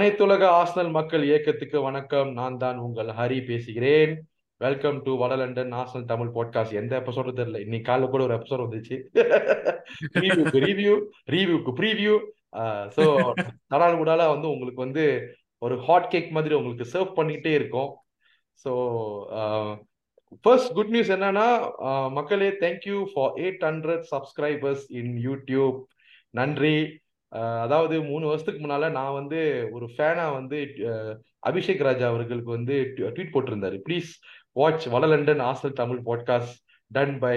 அனைத்துலக ஆர்சனல் மக்கள் இயக்கத்துக்கு வணக்கம். நான் தான் உங்கள் ஹரி பேசுகிறேன். வெல்கம் டு வட லண்டன் ஆர்சனல் தமிழ் பாட்காஸ்ட் எந்த எபிசோடும் தெரியல. இன்னைக்கு காலைல கூட ஒரு எபிசோட் வந்துச்சு. ரிவ்யூக்கு ரிவ்யூ ரிவ்யூக்கு ப்ரீவியூ ஸோ தடால் கூடால வந்து உங்களுக்கு வந்து ஒரு ஹாட் கேக் மாதிரி உங்களுக்கு சர்வ் பண்ணிக்கிட்டே இருக்கும். ஸோ ஃபர்ஸ்ட் குட் நியூஸ் என்னன்னா மக்களே thank you for eight hundred subscribers in YouTube நன்றி. அதாவது மூணு வருஷத்துக்கு முன்னால நான் வந்து ஒரு ஃபேனா வந்து அபிஷேக் ராஜா அவர்களுக்கு வந்து ட்வீட் போட்டிருந்தாரு. Please watch the London Arsenal Tamil podcast done by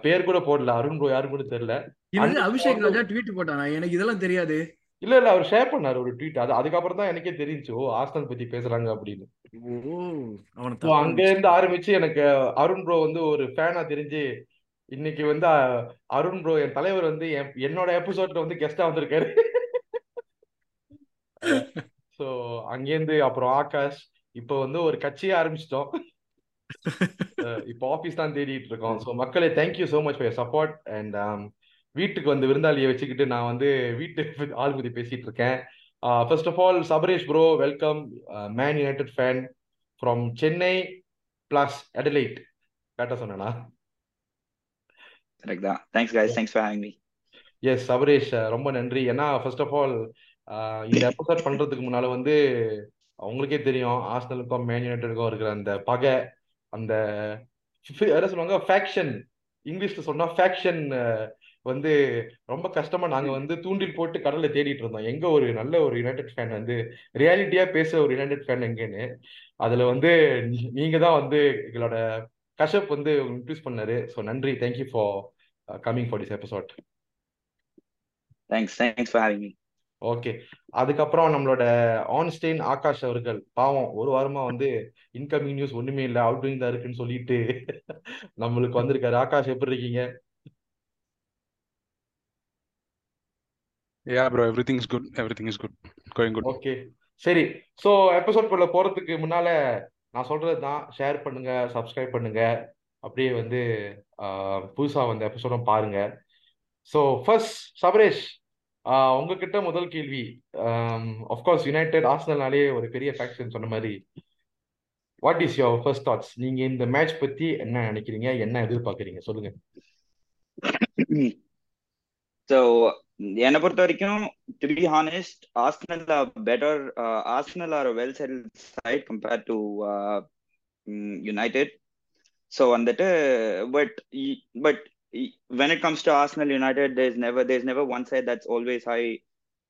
பேர் கூட போடல. அருண் ப்ரோ யாரும் கூட தெரியல. அபிஷேக் ராஜா ட்வீட் போட்டானா எனக்கு இதெல்லாம் தெரியாது. இல்ல இல்ல அவர் ஷேர் பண்ணாரு ஒரு ட்வீட். அது அதுக்கப்புறம் தான் எனக்கே தெரிஞ்சு ஓ ஆர்சனல் பத்தி பேசுறாங்க அப்படின்னு. அங்க இருந்து ஆரம்பிச்சு எனக்கு அருண் ப்ரோ வந்து ஒரு ஃபேனா தெரிஞ்சு இன்னைக்கு வந்து அருண் ப்ரோ என் தலைவர் வந்து என்- என்னோட எபிசோட்ல வந்து கெஸ்டா வந்திருக்காரு. ஸோ அங்கேருந்து அப்புறம் ஆகாஷ் இப்போ வந்து ஒரு கட்சியை ஆரம்பிச்சிட்டோம். இப்போ ஆஃபீஸ் தான் தேடிட்டு இருக்கோம். ஸோ மக்களே thank you so much for support and வீட்டுக்கு வந்து விருந்தாளியை வச்சுக்கிட்டு நான் வந்து வீட்டு ஆள் பத்தி பேசிட்டு இருக்கேன். First of all Sabaresh bro welcome Man United fan from Chennai plus Adelaide கரெக்டாக சொன்னேனா? Correct தான். Thanks, guys. Thanks for having me. Yes Sabaresh ரொம்ப நன்றி. ஏன்னா ஃபர்ஸ்ட் ஆஃப் ஆல் இந்த எபிசோட் பண்றதுக்கு முன்னால வந்து உங்களுக்கே தெரியும் ஆர்சனலுக்கும் மேன் யுனைடெடுக்கும் இருக்கிற அந்த பகை அந்த என்ன சொல்லுவாங்க? ஃபேக்ஷன் இங்கிலீஷ்ல சொன்னா ஃபேக்ஷன் வந்து ரொம்ப கஷ்டமா நாங்க வந்து தூண்டில் போட்டு கடல்ல தேடிட்டு இருந்தோம். எங்க ஒரு நல்ல ஒரு யுனைடெட் ஃபேன் வந்து ரியாலிட்டியா பேச ஒரு யுனைடெட் ஃபேன் எங்கன்னு அதுல வந்து நீங்க தான் வந்து எங்களோட கஷப் வந்து இன்க்ரீஸ் பண்ணாரு. ஸோ நன்றி. Thank you for coming for this episode Thanks. Thanks for having me. Okay அதுக்கப்புறம் நம்மளோட ஆன்ஸ்டெயின் ஆகாஷ் அவர்கள் பாவம் ஒரு வாரமா வந்து இன்கமிங் நியூஸ் ஒண்ணுமே இல்லை அவுட் கோயிங் தான் இருக்குன்னு சொல்லிட்டு நம்மளுக்கு வந்திருக்காரு ஆகாஷ் எப்படி இருக்கீங்க Yeah, bro, everything's good. Everything is good. Going good. Okay சரி ஸோ எபிசோட்குள்ள போறதுக்கு முன்னால நான் சொல்றது தான் ஷேர் பண்ணுங்க சப்ஸ்கிரைப் பண்ணுங்க அப்படியே வந்து புதுசா வந்த எபிசோடும் பாருங்க. ஸோ ஃபர்ஸ்ட் சபரேஷ் உங்ககிட்ட முதல் கேள்வி. ஆஃப்கோர்ஸ் யுனைடெட் ஆர்சனல்னாலே ஒரு பெரிய ஃபேக்ஷன் சொன்ன மாதிரி what is your first thoughts நீங்க இந்த மேட்ச் பத்தி என்ன நினைக்கிறீங்க? என்ன எதிர்பார்க்கறீங்க? சொல்லுங்க. ஸோ என்னை பொறுத்த வரைக்கும் to be honest Arsenal are better Arsenal are well settle side compare to United so வந்துட்டு but but when it comes to Arsenal United, there's never there's never one side that's always high.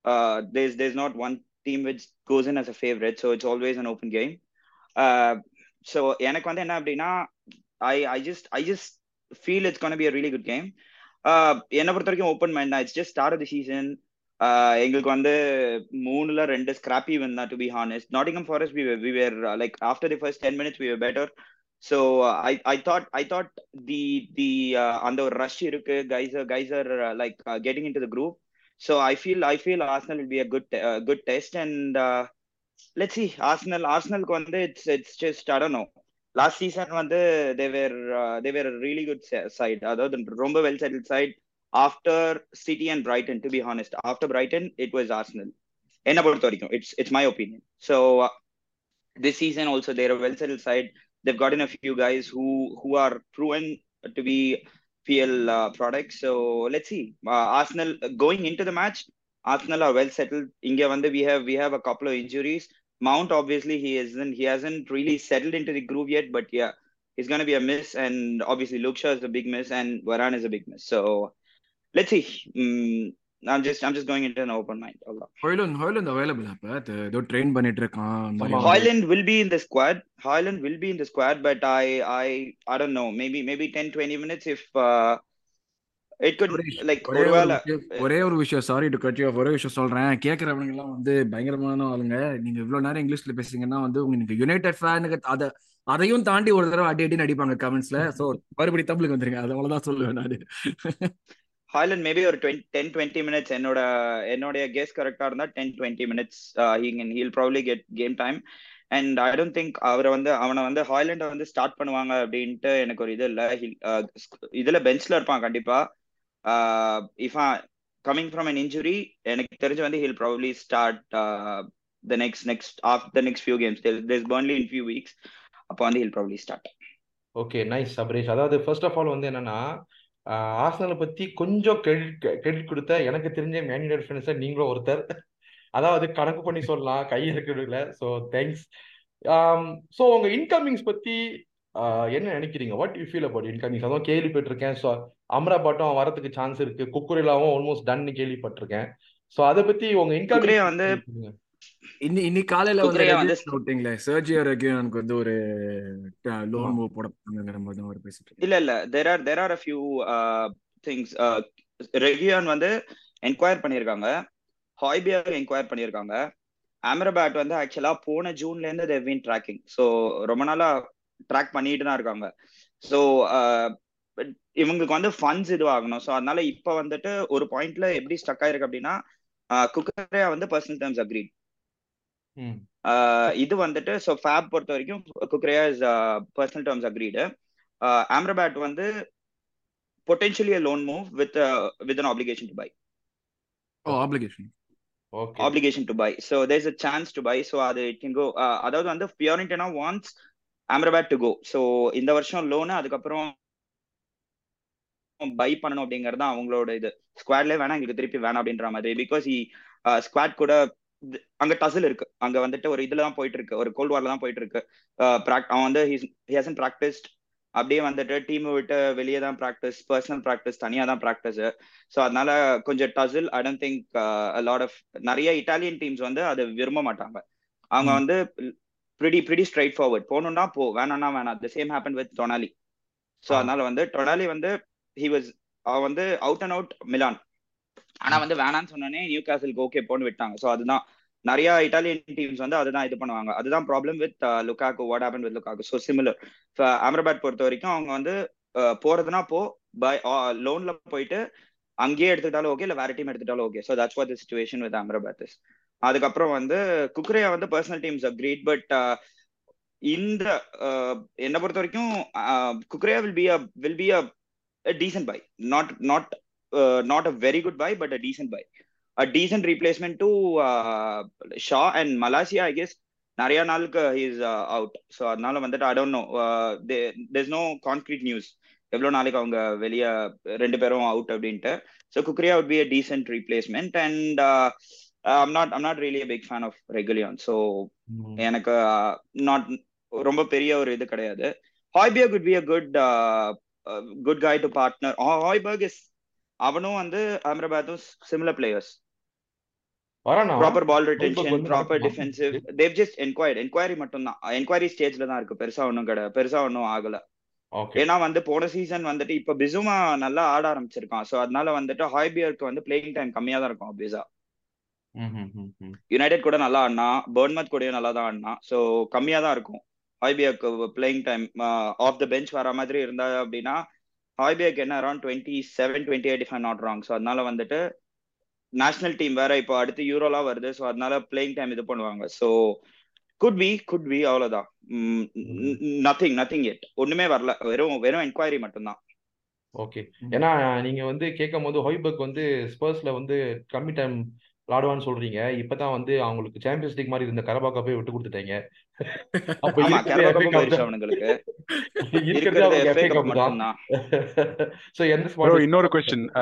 Uh, there's there's not one team which goes in as a favorite, so it's always an open game. Uh, so எனக்கு வந்து என்ன அப்படின்னா I I just I just feel it's gonna be a really good game. Uh, என்னை பொறுத்த வரைக்கும் open mind தான் it's just start of the season எங்களுக்கு வந்து மூணுல ரெண்டு ஸ்கிராப்பி வந்தா to be honest Nottingham Forest we we were like after the first ten minutes we were better so I I thought I thought the the அந்த ஒரு rush இருக்கு. கைசர் Kaiser like getting in to the group so I feel I feel Arsenal will be a good good test and let's see Arsenal ஆர்சனலுக்கு வந்து it's it's just I don't know last season வந்து they were they were really good side அதாவது ரொம்ப well settle side after City and Brighton to be honest after Brighton it was Arsenal என்ன பொறுத்த வரைக்கும் it's it's my opinion so this season also they're a well settled side. They've gotten a few guys who who are proven to be PL uh, products. So let's see. Uh, Arsenal uh, going into the match Arsenal are well settled. Inge Vande we have we have a couple of injuries. Mount obviously he isn't he hasn't really settled into the groove yet but yeah he's going to be a miss. And obviously Luke Shaw is a big miss and Varane is a big miss. So let's see. Mm, I'm just I'm just going into an open mind. Allah. Hojlund Hojlund available அப்ப ஏதோ train பண்ணிட்டு இருக்கான் Hoyland will be in the squad. Hoyland will be in the squad, but I I I don't know. Maybe maybe 10 20 minutes if uh, it could Suresh, like ஒரே ஒரு ஒருவேளை விஷயம் ஒரே ஒரு விஷயம் சாரி டு கட் ஒரே விஷயம் சொல்றேன். கேக்குறவங்க எல்லாம் வந்து பயங்கரமான ஆளுங்க. நீங்க இவ்வளவு நேரம் இங்கிலீஷ்ல பேசுறீங்கன்னா வந்து உங்க நீங்க யுனைடெட் ஃபேனுக்கு அத அதையும் தாண்டி ஒரு தடவை அடி அடி அடிப்பாங்க கமெண்ட்ஸ்ல சோ மறுபடி தமிழுக்கு வந்துருங்க. அது அவ்வளவுதான் சொல்லுவேன் நானு. ஹாய்லண்ட் மேபி ஒரு டென் டுவெண்ட்டி மினிட்ஸ் என்னோட என்னோடைய கேஸ் கரெக்டாக இருந்தால் ten twenty minutes in he'll probably get game time and I don't think அவரை வந்து அவனை வந்து ஹாய்லண்டை வந்து ஸ்டார்ட் பண்ணுவாங்க அப்படின்ட்டு எனக்கு ஒரு இது இல்லை. இதில் பெஞ்சில் இருப்பான் கண்டிப்பாக if coming from an injury எனக்கு தெரிஞ்சு வந்து he'll probably start the next next of the next few games this Burnley in few weeks அப்போ வந்து he'll probably start okay nice Sabaresh அதாவது ஃபர்ஸ்ட் ஆஃப் ஆல் வந்து என்னன்னா ஆர்சனலை பத்தி கொஞ்சம் கிரெடிட் கிரெடிட் கொடுத்த எனக்கு தெரிஞ்ச மேன் யுனைடெட் ஃபேன்ஸை நீங்களும் ஒருத்தர். அதாவது கணக்கு பண்ணி சொல்லலாம் கை இருக்கிறதுல ஸோ தேங்க்ஸ் ஸோ உங்க இன்கமிங்ஸ் பத்தி என்ன நினைக்கிறீங்க? What you feel about incomings அதான் கேள்விப்பட்டிருக்கேன். ஸோ அம்ராபாட்டும் வரதுக்கு சான்ஸ் இருக்கு. குக்குரிலாவும் ஆல்மோஸ்ட் டன்னு கேள்விப்பட்டிருக்கேன். ஸோ அதை பத்தி உங்க இன்கமிங் வந்து இன்னி இன்னைக்கு காலையில வந்து விட்டீங்களே? சர்ஜியோ ரெகுலனுக்கு வந்து ஒரு லோன் மூவ் போட மாதிரி அவர் பேசிட்டு. இல்ல இல்ல. There are there are a few uh, things uh, ரெகியான் வந்து என்கொயர் பண்ணியிருக்காங்க. ஹாய்பியர் என்கொயர் பண்ணியிருக்காங்க. ஆம்ரபாட் வந்து ஆக்சுவலா போன ஜூன்ல இருந்து தேவ் பீன் ட்ராக்கிங் ஸோ ரொம்ப நாளா ட்ராக் பண்ணிட்டு தான் இருக்காங்க. ஸோ இவங்களுக்கு வந்து ஃபண்ட்ஸ் இதுவாகணும். ஸோ அதனால இப்போ வந்துட்டு ஒரு பாயிண்ட்ல எப்படி ஸ்டக் ஆயிருக்கு அப்படின்னா குக்கரே வந்து பர்சனல் டேர்ம்ஸ் அக்ரீட் இது வந்துட்டு ஸோ ஃபேப் பொறுத்த வரைக்கும் Cucurella is personal terms agreed Amrabat வந்து potentially a loan move with uh, with an obligation to buy. Oh application okay obligation to buy. So there's a chance to buy. So அது it can go uh, அதாவது வந்து Fiorentina wants Amrabat to go so இந்த வருஷம் loan அதுக்கப்புறம் by பண்ணணும் அப்படிங்கிறது தான் அவங்களோட இது. ஸ்குவாட்லேயே வேணாம் எங்களுக்கு திருப்பி வேணாம் அப்படின்ற மாதிரி. பிகாஸ் ஸ்குவாட் கூட th- அங்க டசில் இருக்கு. அங்க வந்துட்டு ஒரு இதுல தான் போயிட்டு இருக்கு ஒரு கோல்ட் வார்ல தான் போயிட்டு இருக்கு அவன் வந்து ஹேசன் ப்ராக்டிஸ்ட் அப்படியே வந்துட்டு டீம் விட்டு வெளியே தான் ப்ராக்டிஸ் பர்சனல் ப்ராக்டிஸ் தனியா தான் ப்ராக்டிஸ் ஸோ அதனால கொஞ்சம் tussle I don't think lot of நிறைய இட்டாலியன் டீம்ஸ் வந்து அதை விரும்ப மாட்டாங்க. அவங்க. வந்து ப்ரிடி ப்ரிடி ஸ்ட்ரைட் ஃபார்வர்ட் போகணும்னா போ வேணாம்னா வேணாம். The same happen with Tonali so அதனால வந்து டொனாலி வந்து ஹி வாஸ் அவ வந்து அவுட் அண்ட் அவுட் மிலான் ஆனா வந்து வேணாம்னு சொன்னோன்னே நியூ கேசலுக்கு ஓகே போன்னு விட்டாங்க. ஸோ அதுதான். நிறைய இட்டாலியன் டீம்ஸ் வந்து அதுதான் இது பண்ணுவாங்க. அதுதான் problem with Lukaku what happen with Lukaku so similar Amrabat பொறுத்த வரைக்கும் அவங்க வந்து uh, போறதுனா போ பை uh, லோன்ல போயிட்டு அங்கேயே எடுத்துக்கிட்டாலும் ஓகே இல்ல வேற team எடுத்துட்டாலும் okay so that's what the situation with Amrabat is அதுக்கப்புறம் வந்து குக்ரேயா வந்து பர்சனல் டீம்ஸ் அக்ரீட் பட் இந்த என்ன என்னை பொறுத்த வரைக்கும் Cucurella will be a will be a decent buy not not not a very good buy but a decent buy a decent replacement to uh, Shaw and Malaysia, I guess. நிறைய நாளுக்கு is out so அதனால வந்துட்டு I don't know there's no concrete news எவ்வளோ நாளைக்கு அவங்க வெளியே ரெண்டு பேரும் அவுட் அப்படின்ட்டு. So Cucurella would be a decent replacement and uh, I'm not I'm not really a big fan of Regulion. So எனக்கு நாட் ரொம்ப பெரிய ஒரு இது கிடையாது. ஹாய்பியர் could be a good good guy to partner Hojbjerg is அவனும் வந்து அம்ரபாத்தும் similar players proper ball retention proper defensive they've just enquired enquiry மட்டும் தான். என்கொயரி ஸ்டேஜ்ல தான் இருக்கு. பெருசா ஒன்றும் கிடையாது பெருசா ஒன்றும் ஆகல. ஏன்னா வந்து போன சீசன் வந்துட்டு இப்ப பிசுமா நல்லா ஆட ஆரம்பிச்சிருக்கான். சோ அதனால வந்துட்டு ஹாய்பியருக்கு வந்து பிளேயிங் டைம் கம்மியா தான் இருக்கும் ஆப்வியஸா யுனைடெட் கூட நல்லா ஆடினா பர்ன்மத் கூடயும் நல்லா தான் ஆடினா சோ கம்மியா தான் இருக்கும். ஹாய்பியருக்கு playing time of the bench வர மாதிரி இருந்தா அப்படின்னா ஹாய்பியருக்கு என்ன around twenty seven twenty eight if not wrong so அதனால வந்துட்டு நேஷனல் டீம் வேற இப்போ அடுத்து யூரோலாம் வருது. ஸோ அதனால பிளேயிங் டைம் இது பண்ணுவாங்க. So could be could be அவ்வளோதான் நத்திங் நத்திங் எட் ஒண்ணுமே வரல. வெறும் வெறும் என்கொயரி மட்டும்தான். ஓகே ஏன்னா நீங்க வந்து கேட்கும் போது ஹொய்பர்க் வந்து ஸ்பர்ஸ்ல வந்து கம்மி டைம் விளாடுவான்னு சொல்றீங்க இப்பதான் வந்து அவங்களுக்கு சாம்பியன்ஸ் லீக் மாதிரி இருந்த கரபா கப்பை விட்டு கொடுத்துட்டாங்க அப்ப ஆமா இருக்கிறது கேரளா FA பக்கம் கப் போயிருச்சு தான் அவனுங்களுக்கு இருக்கிறது இருக்கிறது அவங்க எஃப்ஏ FA கப் கப் தான் மட்டும்தான் சோ எந்த Bro, ஸ்பாட் இன்னொரு.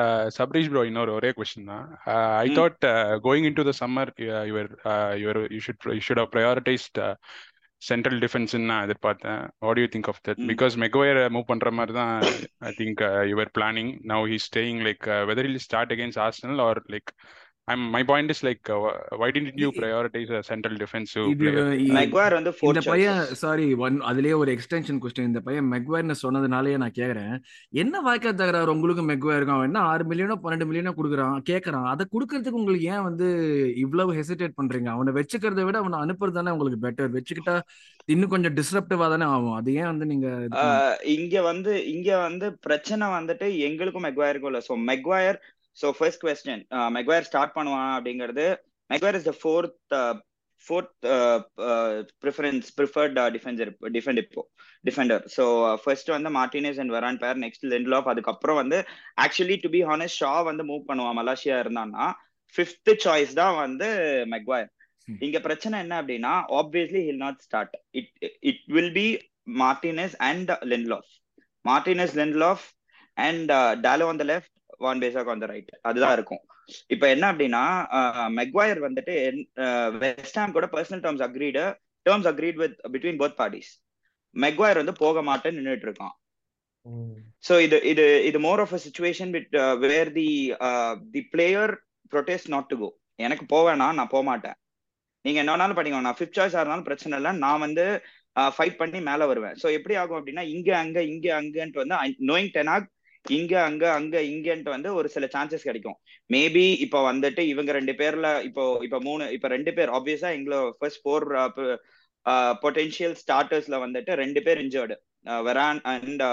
Uh, Sabrish bro, இன்னொரு ஒரே question தான். Uh, I ம் thought uh, going into the summer, uh, you were uh, you were you should you should have prioritized uh, central defense நான் எதிர்பார்த்தேன். What do you think of that? ம் Because Maguire move பண்ற மாதிரி தான் I think uh, you were planning. Now he's staying like uh, whether he'll start against Arsenal or like I'm my point is like uh, why didn't you prioritize a central defensive player? மெக்வார் வந்து இந்த பையன் sorry one அதுலயே ஒரு extension question இந்த பையன் மெக்வயர்னு சொன்னதுனாலயே நான் கேக்குறேன். என்ன வாய்க்கா தகராறு உங்களுக்கு மெக்வயர் அவன் என்ன ஆறு மில்லியனோ பன்னெண்டு மில்லியனோ கொடுக்குறான்? கேக்குறான். அதை கொடுக்கறதுக்கு உங்களுக்கு ஏன் வந்து இவ்வளவு ஹெசிடேட் பண்றீங்க? அவனை வச்சுக்கிறத விட அவனை அனுப்புறது தானே உங்களுக்கு பெட்டர் வச்சுக்கிட்டா இன்னும் கொஞ்சம் டிஸ்ரப்டிவா தானே ஆகும். அது ஏன் வந்து நீங்க இங்க வந்து இங்க வந்து பிரச்சனை வந்துட்டு எங்களுக்கும் மெக்வயருக்கும் இல்ல. So Maguire so first question Maguire start பண்ணுவான் அப்படிங்கிறது Maguire is the fourth fourth preference preferred defencer defend இப்போ டிஃபெண்டர் ஸோ ஃபர்ஸ்ட் வந்து Martinez and Varane pair next Lindelof அதுக்கப்புறம் வந்து actually to be honest Shaw வந்து மூவ் பண்ணுவான் Malaysia இருந்தான்னா fifth choice தான் வந்து மெக்வயர் Hmm. இங்க பிரச்சனை என்ன அப்படின்னா obviously he'll not start it it will be Martinez and Lindelof Martinez Lindelof and Dalot on the left Wan Bissaka on the right அதுதான் இருக்கும். இப்ப என்ன அப்படின்னா மெக்வயர் வந்துட்டு வெஸ்டாம் கூட personal terms agreed terms agreed with between both parties Maguire வந்து போக மாட்டேன்னு நின்றுட்டு இருக்கான். ஸோ இது இது இது more of a situation with where the the player protest not to go எனக்கு போவேனா நான் போக மாட்டேன். நீங்க என்ன வேணாலும் பண்ணிக்கோங்க. நான் ஃபிஃப்த் சாய்ஸா இருந்தாலும் பிரச்சனை இல்லை. நான் வந்து ஃபைட் பண்ணி மேல வருவேன். ஸோ எப்படி ஆகும் அப்படின்னா இங்க அங்க இங்க அங்கன்ட்டு வந்து நோயிங் டெனாக் இங்க அங்க அங்க இங்கன்ட்டு வந்து ஒரு சில சான்சஸ் கிடைக்கும். மேபி இப்போ வந்துட்டு இவங்க ரெண்டு பேர்ல இப்போ இப்போ மூணு இப்போ ரெண்டு பேர் ஆப்வியஸா எங்களோ ஃபர்ஸ்ட் ஃபோர் பொட்டென்ஷியல் ஸ்டார்டர்ஸ்ல வந்துட்டு ரெண்டு பேர் injured Varane and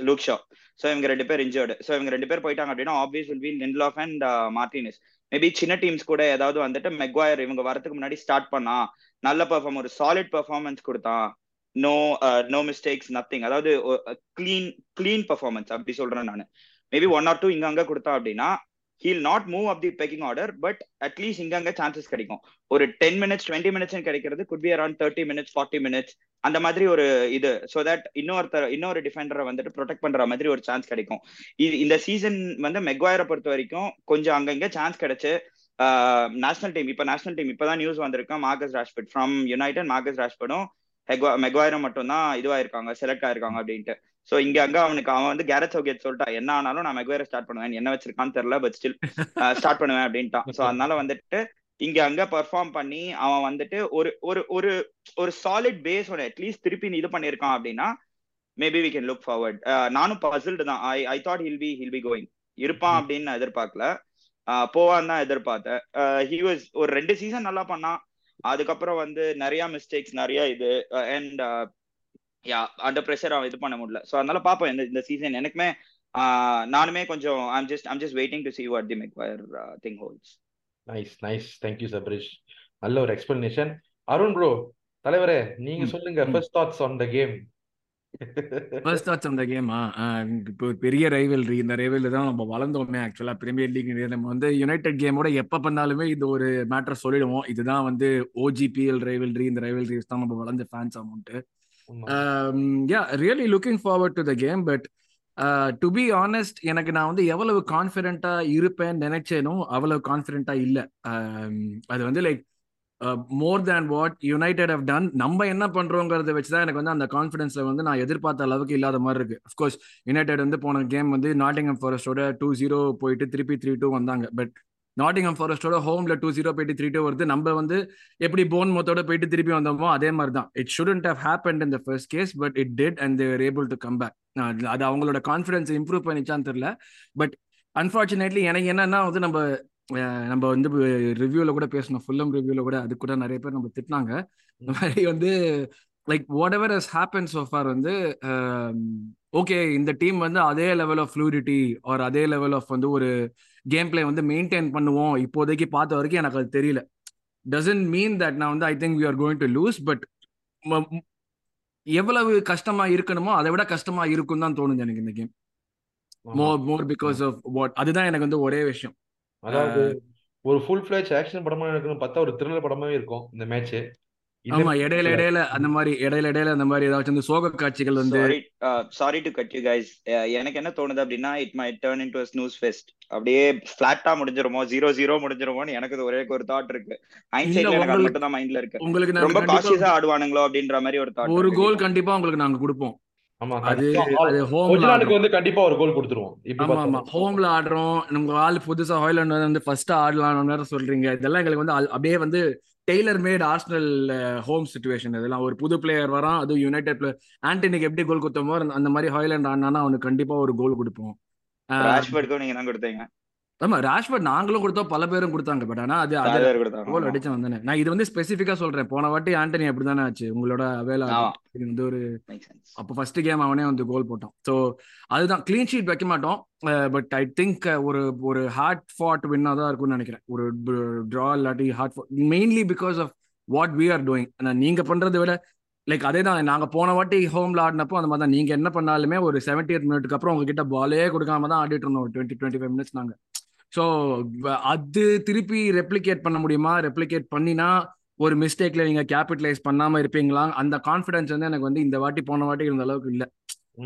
Luke Shaw so இவங்க ரெண்டு பேர் இன்ஜர்டு ஸோ இவங்க ரெண்டு பேர் போயிட்டாங்க அப்படின்னா obvious will be Lindelof and Martinez maybe சின்ன டீம்ஸ் கூட ஏதாவது வந்துட்டு மெக்வாயர் இவங்க வரதுக்கு முன்னாடி ஸ்டார்ட் பண்ணா நல்ல பெர்ஃபார்ம் ஒரு சாலிட் பெர்ஃபார்மன்ஸ் கொடுத்தான் நோ நோ மிஸ்டேக்ஸ் நத்திங் அதாவது கிளீன் கிளீன் பர்ஃபார்மன்ஸ் அப்படி சொல்றேன் நான். மேபி ஒன் ஆர் டூ இங்க அங்க கொடுத்தா அப்படின்னா he'll not move up the pecking order but at least இங்க அங்க சான்சஸ் கிடைக்கும். ஒரு டென் மினிட்ஸ் டுவெண்ட்டி மினிட்ஸ் கிடைக்கிறது could be around thirty minutes forty minutes அந்த மாதிரி ஒரு இது ஸோ தட் இன்னொருத்தர் இன்னொரு டிஃபெண்டரை வந்துட்டு ப்ரொடெக்ட் பண்ற மாதிரி ஒரு சான்ஸ் கிடைக்கும். இது இந்த சீசன் வந்து மெக்வாயரை பொறுத்த வரைக்கும் கொஞ்சம் அங்கங்க சான்ஸ் கிடைச்சு நேஷனல் டீம் இப்போ நேஷனல் டீம் இப்போதான் நியூஸ் வந்திருக்கோம் Marcus Rashford from United Marcus ராஷ்பர்டும் மெக்வாயரும் மட்டும் தான் இதுவாயிருக்காங்க செலக்ட் ஆயிருக்காங்க அப்படின்ட்டு. ஸோ இங்க அங்க அவனுக்கு அவன் வந்து கேரட் சௌகேட் சொல்லிட்டா என்ன ஆனாலும் நான் மெக்வேரை ஸ்டார்ட் பண்ணுவேன். என்ன வச்சிருக்கான்னு தெரியல பட் ஸ்டில் ஸ்டார்ட் பண்ணுவேன் அப்படின்ட்டான். ஸோ அதனால வந்துட்டு இங்க அங்க பெர்ஃபார்ம் பண்ணி அவன் வந்துட்டு ஒரு ஒரு ஒரு ஒரு சாலிட் பேஸ் ஒன்று அட்லீஸ்ட் திருப்பி இது பண்ணியிருக்கான் அப்படின்னா maybe we can look forward நானும் பசில்டு தான். I I thought he'll be he'll be going இருப்பான் அப்படின்னு நான் எதிர்பார்க்கல. போவான் தான் எதிர்பார்த்தேன். ஹி வாஸ் ஒரு ரெண்டு சீசன் நல்லா பண்ணான். அதுக்கப்புறம் வந்து நிறைய மிஸ்டேக்ஸ் நிறைய இது அண்ட் யா அண்டர் ப்ரெஷர் அவன் இது பண்ண முடியல. ஸோ அதனால பார்ப்போம் இந்த இந்த சீசன் எனக்குமே நானுமே கொஞ்சம் I'm just I'm just waiting to see what the Maguire thing holds nice nice thank you Sabarish நல்ல ஒரு எக்ஸ்பிளனேஷன் அருண் ப்ரோ தலைவரே நீங்க சொல்லுங்க first thoughts on the game first thoughts அந்த கேமா இப்போ பெரிய ரைவல்ரி இந்த ரைவல் தான் நம்ம வளர்ந்தோமே ஆக்சுவலா பிரீமியர் லீக் நம்ம வந்து யுனைடெட் கேமோட எப்ப பண்ணாலுமே இது ஒரு மேட்டர் சொல்லிடுவோம். இதுதான் வந்து ஓஜிபிஎல் ரைவல்ரி இந்த ரைவல்ரிஸ் தான் நம்ம வளர்ந்த fans amount yeah really looking forward to the game but to be honest எனக்கு நான் வந்து எவ்வளவு கான்ஃபிடென்ட்டா இருப்பேன்னு நினைச்சேனோ அவ்வளவு கான்ஃபிடென்ட்டா இல்லை. அது வந்து like more than what United have done நம்ம என்ன பண்றோங்கிறத வச்சு தான் எனக்கு வந்து அந்த கான்ஃபிடன்ஸ்ல வந்து நான் எதிர்பார்த்த அளவுக்கு இல்லாத மாதிரி இருக்கு. அஃப்கோர்ஸ் யுனைடெட் வந்து போன கேம் வந்து நாட்டிங்ஹம் ஃபாரஸ்டோட டூ ஜீரோ போயிட்டு திருப்பி த்ரீ டூ வந்தாங்க. பட் நாட்டிங்ஹம் ஃபாரஸ்டோட ஹோம்ல டூ ஜீரோ போயிட்டு த்ரீ டூ வருது. நம்ம வந்து எப்படி போன் மொத்தோட போயிட்டு திருப்பி வந்தோமோ அதே மாதிரி தான் it shouldn't have happen in the first case but it did and they're able to come back அது அவங்களோட கான்ஃபிடன்ஸ் இம்ப்ரூவ் பண்ணிச்சான்னு தெரியல. பட் அன்ஃபார்ச்சுனேட்லி எனக்கு என்னன்னா வந்து நம்ம நம்ம வந்து ரிவ்யூல கூட பேசணும். ஃபுல்லம் ரிவ்யூல கூட அது கூட நிறைய பேர் நம்ம திட்டினாங்க. இந்த மாதிரி வந்து like whatever has happen so far வந்து ஓகே இந்த டீம் வந்து அதே லெவல் ஆஃப் ஃப்ளூரிட்டி ஆர் அதே லெவல் ஆஃப் வந்து ஒரு கேம் பிளே வந்து மெயின்டைன் பண்ணுவோம். இப்போதைக்கு பார்த்த வரைக்கும் எனக்கு அது தெரியல. டசன்ட் மீன் தட் நான் வந்து I think we are going to lose but எவ்வளவு கஷ்டமா இருக்கணுமோ அதை விட கஷ்டமா இருக்கும் தான் தோணுது எனக்கு இந்த game more more because of what அதுதான் எனக்கு வந்து ஒரே விஷயம். அதாவது ஒரு ஃபுல் ஃபிளேஜ் ஆக்ஷன் படமா இருக்குன்னு பார்த்தா ஒரு த்ரில்லர் படமாவே இருக்கும் இந்த மேட்ச் ஆமா இடையில இடையில அந்த மாதிரி இடையில இடையில அந்த மாதிரி ஏதாச்சும் வந்து சோக காட்சிகள் வந்து sorry to cut you guys எனக்கு என்ன தோணுது அப்படின்னா it may turn into snooze fest அப்படியே ஃபிளாட்டா முடிஞ்சிருமோ ஜீரோ ஜீரோ முடிஞ்சிருமோன்னு எனக்கு ஒரே ஒரு தாட் இருக்கு. ஹைண்ட்சைட்ல எனக்கு அது மட்டும் தான் மைண்ட்ல இருக்கு. உங்களுக்கு ரொம்ப காஷியஸா ஆடுவானுங்களோ அப்படின்ற மாதிரி ஒரு தாட் ஒரு கோல் கண்டிப்பா உங்களுக்கு நாங்க கொடுப்போம். அது கண்டிப்பா. அது ஹோம்ல கொஞ்ச வந்து கண்டிப்பா ஒரு கோல் கொடுத்துருவோம். இப்ப ஆமா ஆமா. பார்த்தா. ஹோம்ல ஆடுறோம். நம்ம ஆள் புதுசா ஹாய்லாண்ட் வந்து ஃபர்ஸ்ட் ஆடலாம் சொல்றீங்க. இதெல்லாம் எங்களுக்கு வந்து அப்படியே வந்து tailor made Arsenal home situation இதெல்லாம். ஒரு புது பிளேயர் வரான் அதுவும் யுனைடெட் பிளேயர் ஆண்டனிக்கு எப்படி கோல் கொடுத்தோமோ அந்த- மாதிரி ஹாய்லாண்ட் ஆடினானா அவனுக்கு கண்டிப்பா ஒரு கோல் கொடுப்போம். நீங்க தான் கொடுத்தீங்க. ஆமா ராஷ்பர்ட் நாங்களும் கொடுத்தோம் பல பேரும் கொடுத்தாங்க. பட் ஆனா அது கோல் ஆமா. அடிச்சேன் வந்தானே நான் இது வந்து ஸ்பெசிஃபிக்கா சொல்றேன். போன வாட்டி ஆண்டனி அப்படிதானே ஆச்சு. உங்களோட வேலை. இது வந்து ஒரு. அப்போ ஃபர்ஸ்ட் கேம் அவனே வந்து கோல் போட்டான். ஸோ அதுதான். க்ளீன் ஷீட் வைக்க மாட்டோம். பட் ஐ திங்க் ஒரு ஒரு ஹார்ட் ஃபாட் வின்னாக தான் இருக்கும்னு நினைக்கிறேன். ஒரு ட்ரா இல்லாட்டி hard fought mainly because of what we are doing நீங்க பண்றதை விட லைக் அதே தான். நாங்க போன வாட்டி ஹோம்ல ஆடினப்போ அந்த மாதிரி தான் நீங்க என்ன பண்ணாலுமே ஒரு செவன்டி எயிட் மினிட்க்கு அப்புறம் உங்ககிட்ட பாலே கொடுக்காம தான் ஆடிட்டு இருந்தோம். டுவெண்ட்டி டுவெண்ட்டி ஃபைவ் மினிட்ஸ் நாங்க. ஸோ அது திருப்பி ரெப்ளிகேட் பண்ண முடியுமா? ரெப்ளிகேட் பண்ணினா ஒரு மிஸ்டேக்ல நீங்க கேபிட்டலைஸ் பண்ணாம இருப்பீங்களா? அந்த கான்ஃபிடன்ஸ் வந்து எனக்கு வந்து இந்த வாட்டி போன வாட்டி இருந்த அளவுக்கு இல்ல.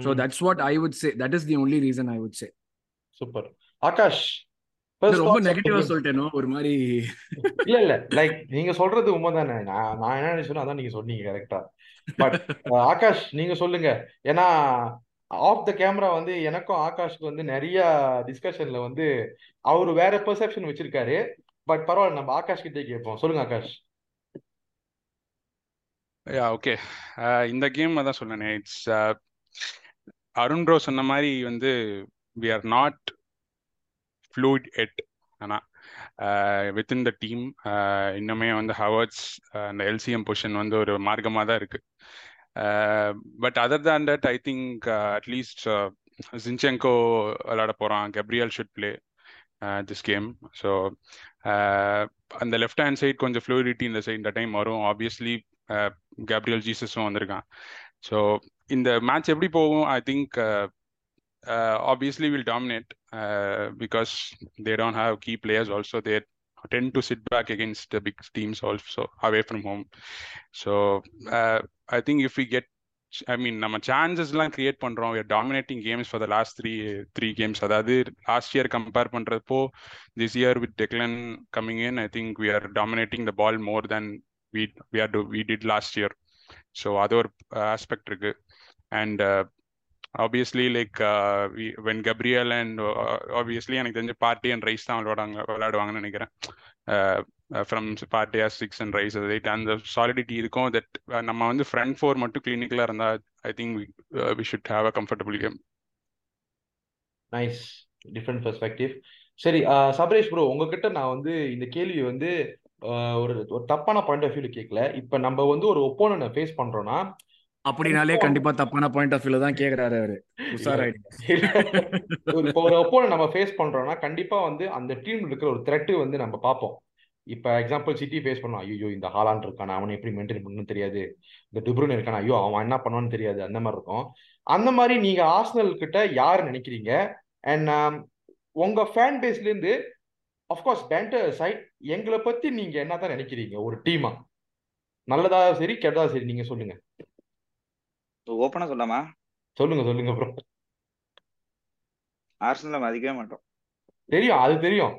So that's what I would say that is the only reason I would say super Aakash ரொம்ப நெகட்டிவா. சொல்லிட்டேனோ? ஒரு மாதிரி இல்ல இல்ல. லைக் நீங்க சொல்றது உண்மைதானே. நான் நான் என்ன நினைச்சேனோ அதான் நீங்க சொன்னீங்க கரெக்டா பட் ஆகாஷ் நீங்க சொல்லுங்க. ஏன்னா ஆஃப் த கேமரா வந்து எனக்கும் ஆகாஷ்க்கு வந்து நிறைய டிஸ்கஷன்ல வந்து அவரு வேற பெர்செப்ஷன் வச்சிருக்காரு. பட் பரவாயில்ல நம்ம ஆகாஷ் கிட்டே கேட்போம். சொல்லுங்க ஆகாஷ். யா ஓகே இந்த கேம் அதான் சொன்னேனே இட்ஸ் அருண் ப்ரோ சொன்ன மாதிரி வந்து we are not fluid yet ஆனால் வித்தின் த டீம் இன்னுமே வந்து ஹவர்ட்ஸ் அந்த எல்சிஎம் பொசிஷன் வந்து ஒரு மார்க்கமாக தான் இருக்கு. But other than that I think at least Zinchenko விளாட போகிறான் Gabriel should play this game so அந்த லெஃப்ட் ஹேண்ட் சைட் கொஞ்சம் ஃப்ளூரிட்டி இந்த சைட் இந்த டைம் வரும். ஆப்வியஸ்லி கேப்ரியல் ஜீசஸும் வந்திருக்கான். ஸோ இந்த மேட்ச் எப்படி போகும்? I think obviously will dominate because they don't have key players also there tend to sit back against big teams teams also away from home. So uh, I think if we I mean நம்ம சான்சஸ்லாம் create பண்ணுறோம் we dominating games for the last three three games அதாவது last year compare பண்ணுறப்போ this year with Declan coming in I think we are dominating the ball more than we we are we did last year so அது ஒரு aspect இருக்கு and obviously like when Gabriel and obviously எனக்கு தெரிஞ்ச Partey and Rice தான் விளையாடுவாங்க விளையாடுவாங்கன்னு நினைக்கிறேன். From Partey or six and Rice eight அந்த சாலிடிட்டி இருக்கும். தட் நம்ம வந்து ஃப்ரண்ட் ஃபோர் மட்டும் கிளினிக்கலாக இருந்தால் I think we should have a comfortable game nice different perspective சரி uh, சபரேஷ் ப்ரோ உங்ககிட்ட நான் வந்து இந்த கேள்வி வந்து uh, ஒரு ஒரு தப்பான பாயிண்ட் ஆஃப் வியூல கேட்கல இப்போ நம்ம வந்து ஒரு ஒப்போனனை ஃபேஸ் பண்றோம்னா அப்படினாலே கண்டிப்பா தப்பான பாயிண்ட் ஆஃப் வியூல தான் கேக்குறாரு அவரு. இப்போ ஒரு ஒப்போனன் நம்ம ஃபேஸ் பண்றோம்னா கண்டிப்பா வந்து அந்த டீம்ல இருக்கிற ஒரு த்ரெட் வந்து நம்ம பார்ப்போம். இப்ப எக்ஸாம்பிள் சிட்டி ஃபேஸ் பண்ணோம். ஐயோ இந்த ஹாலான் இருக்கான? அவனை எப்படி மெயின்டைன் பண்ணணும்னு தெரியாது. இந்த டிப்ரூன் இருக்கான? ஐயோ அவன் என்ன பண்ணுவான்னு தெரியாது. அந்த மாதிரி இருக்கும். அந்த மாதிரி நீங்க ஆர்சனல் கிட்ட யார் நினைக்கிறீங்க? அண்ட் உங்க ஃபேன் பேஸ்ல இருந்து அஃப்கோர்ஸ் பேண்டர் சைட் எங்களை பத்தி நீங்க என்னதான் நினைக்கிறீங்க? ஒரு டீமா நல்லதா சரி கெட்டதா சரி நீங்க சொல்லுங்க. ஓப்பனா சொல்லாமா? சொல்லுங்க சொல்லுங்க ப்ரோ ஆர்சனலை மதிக்கவே மாட்டோம். தெரியும் அது தெரியும்.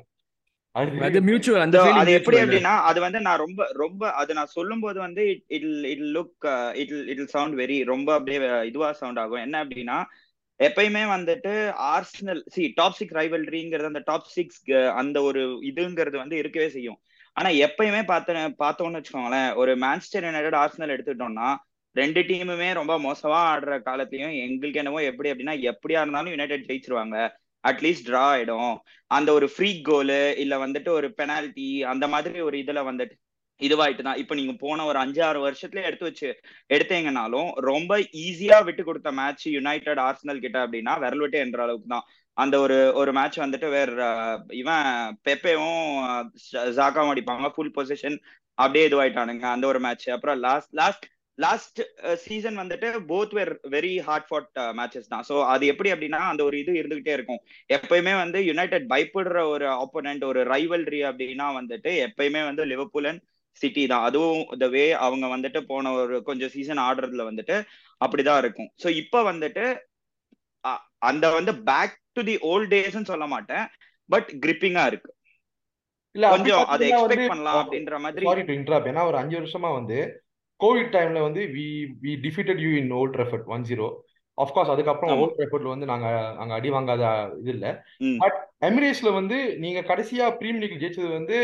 அது மியூச்சுவல் அந்த அது எப்படி அப்படின்னா அது வந்து நான் ரொம்ப ரொம்ப அது நான் சொல்லும் போது வந்து it it look it it sound very ரொம்ப அப்படியே இதுவா சவுண்ட் ஆகும். என்ன அப்படின்னா எப்பயுமே வந்துட்டு ஆர்சனல் சி டாப் சிக்ஸ் ரைவல்ரிங்கிறது அந்த டாப் சிக்ஸ் அந்த ஒரு இதுங்கிறது வந்து இருக்கவே செய்யும். ஆனா எப்பயுமே பார்த்த பார்த்தோம்னு வச்சுக்கோங்களேன் ஒரு மான்செஸ்டர் யுனைடெட் ஆர்சனல் எடுத்துட்டோம்னா ரெண்டு டீமுமே ரொம்ப மோசமா ஆடுற காலத்தையும் எங்களுக்கு என்னவோ எப்படி அப்படின்னா எப்படியா இருந்தாலும் யுனைடெட் ஜெயிச்சிருவாங்க. அட்லீஸ்ட் ட்ரா ஆயிடும். அந்த ஒரு ஃப்ரீ கோலு இல்ல வந்துட்டு ஒரு பெனால்டி அந்த மாதிரி ஒரு இதுல வந்துட்டு இதுவாயிட்டு தான். இப்ப நீங்க போன ஒரு அஞ்சு ஆறு வருஷத்துல எடுத்து வச்சு எடுத்தீங்கனாலும் ரொம்ப ஈஸியா விட்டு கொடுத்த மேட்ச் யுனைடெட் ஆர்சனல் கிட்ட அப்படின்னா விரல் விட்டு என்ற அளவுக்கு தான். அந்த ஒரு ஒரு மேட்ச் வந்துட்டு வேற இவன் பெப்பேவும் ஜாக்காவும் அடிப்பாங்க. ஃபுல் பொசிஷன் அப்படியே இதுவாயிட்டானுங்க அந்த ஒரு மேட்ச் அப்புறம் லாஸ்ட் லாஸ்ட் லாஸ்ட் சீசன் வந்துட்டு both were very hard fought matches தான். ஸோ அது எப்படி அப்படின்னா அந்த ஒரு இது இருந்துகிட்டே இருக்கும். எப்பயுமே வந்து யுனைடெட் பயப்படுற ஒரு ஆப்போனண்ட் ஒரு ரைவல்ரி அப்படின்னா வந்துட்டு எப்பயுமே வந்து லிவர்பூல் அண்ட் சிட்டி தான். அதுவும் த வே அவங்க வந்துட்டு போன ஒரு கொஞ்சம் சீசன் ஆடுறதுல வந்துட்டு அப்படிதான் இருக்கும். ஸோ இப்போ வந்துட்டு அந்த வந்து பேக் டு தி ஓல்ட் டேஸ்ன்னு சொல்ல மாட்டேன். பட் கிரிப்பிங்கா இருக்கு. கொஞ்சம் அதை எக்ஸ்பெக்ட் பண்ணலாம் அப்படின்ற மாதிரி ஒரு அஞ்சு வருஷமா வந்து கோவிட் டைம்ல வந்து we we defeated you in Old Trafford one zero of course அதுக்கப்புறம் ஓல்ட் ரெஃபர்ட்ல வந்து நாங்க நாங்க அடி வாங்காத இது இல்ல. பட் எமிரேட்ஸ்ல வந்து நீங்க கடைசியா பிரீமியர் லீக் ஜெயிச்சது வந்து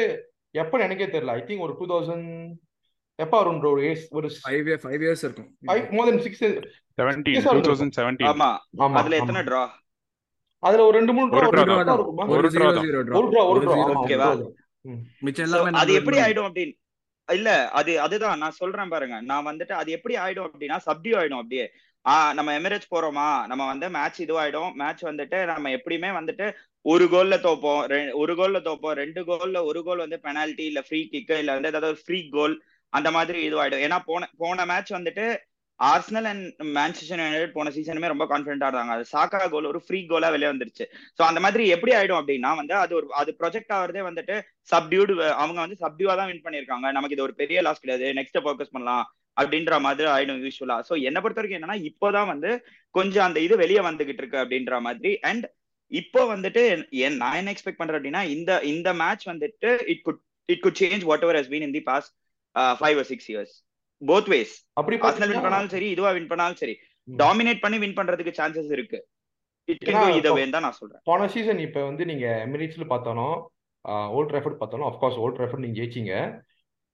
எப்ப எனக்கே தெரியல. ஐ திங்க் ஒரு டூ தௌசண்ட் எப்ப வரும் ப்ரோ ஏஸ் ஒரு ஃபைவ் இயர் ஃபைவ் இயர்ஸ் இருக்கும். ஃபைவ் மோர் தென் சிக்ஸ் ஆமா. அதுல எத்தனை டிரா அதுல ஒரு ரெண்டு மூணு டிரா ஒரு ஜீரோ ஒரு டிரா ஒரு டிரா ஓகேவா? மிச்சம் So, எல்லாமே அது எப்படி ஆயிடும் அப்படின்னு? இல்ல அது அதுதான். நான் சொல்றேன் பாருங்க. நான் வந்துட்டு அது எப்படி ஆயிடும் அப்படின்னா சப்டியூ ஆயிடும் அப்படியே. ஆஹ் நம்ம எமிரேட்ஸ் போறோமா? நம்ம வந்து மேட்ச் இதுவாயிடும். மேட்ச் வந்துட்டு நம்ம எப்படியுமே வந்துட்டு ஒரு கோல்ல தோப்போம். ஒரு கோல்ல தோப்போம். ரெண்டு கோல்ல ஒரு கோல் வந்து பெனால்டி இல்ல ஃப்ரீ கிக் இல்ல வந்து ஏதாவது ஃப்ரீ கோல் அந்த மாதிரி இதுவாயிடும். ஏன்னா போன போன மேட்ச் வந்துட்டு ஆர்சனல் அண்ட் மேன்செஸ்டர் யுனைடெட் போன சீசனுமே ரொம்ப கான்ஃபிடென்டா இருந்தாங்க. அது சாக்கா கோல் ஒரு ஃப்ரீ கோலா வெளியே வந்துருச்சு. சோ அந்த மாதிரி எப்படி ஆயிடும் அப்படின்னா வந்து அது ஒரு அது ப்ரொஜெக்ட் ஆகிறதே வந்துட்டு சப்டியூடு அவங்க வந்து சப்டியூவா தான் வின் பண்ணிருக்காங்க நமக்கு இது ஒரு பெரிய லாஸ் கிடையாது. நெக்ஸ்ட் ஃபோக்கஸ் பண்ணலாம் அப்படின்ற மாதிரி ஆயிடும் யூஸ்வலா சோ என்ன பொறுத்த வரைக்கும் என்னன்னா இப்போதான் வந்து கொஞ்சம் அந்த இது வெளியே வந்துகிட்டு இருக்கு அப்படின்ற மாதிரி. அண்ட் இப்போ வந்துட்டு நான் என்ன எக்ஸ்பெக்ட் பண்றேன் அப்படின்னா இந்த இந்த மேட்ச் வந்துட்டு it good it good change whatever has been in the past five or six years both ways அப்படி ஆர்சனல் வின் பண்ணாலும் சரி இதுவா வின் பண்ணாலும் சரி. டாமினேட் பண்ணி வின் பண்றதுக்கு சான்சஸ் இருக்கு. இட் கேன் கோ தான் நான் சொல்றேன். போன சீசன் இப்போ வந்து நீங்க எமிரேட்ஸ்ல பார்த்தாலும் ஓல்ட் ட்ராஃபர்ட் பார்த்தாலும் அஃப்கோர்ஸ் ஓல்ட் ட்ராஃபர்ட் நீங்க ஜெயிச்சீங்க.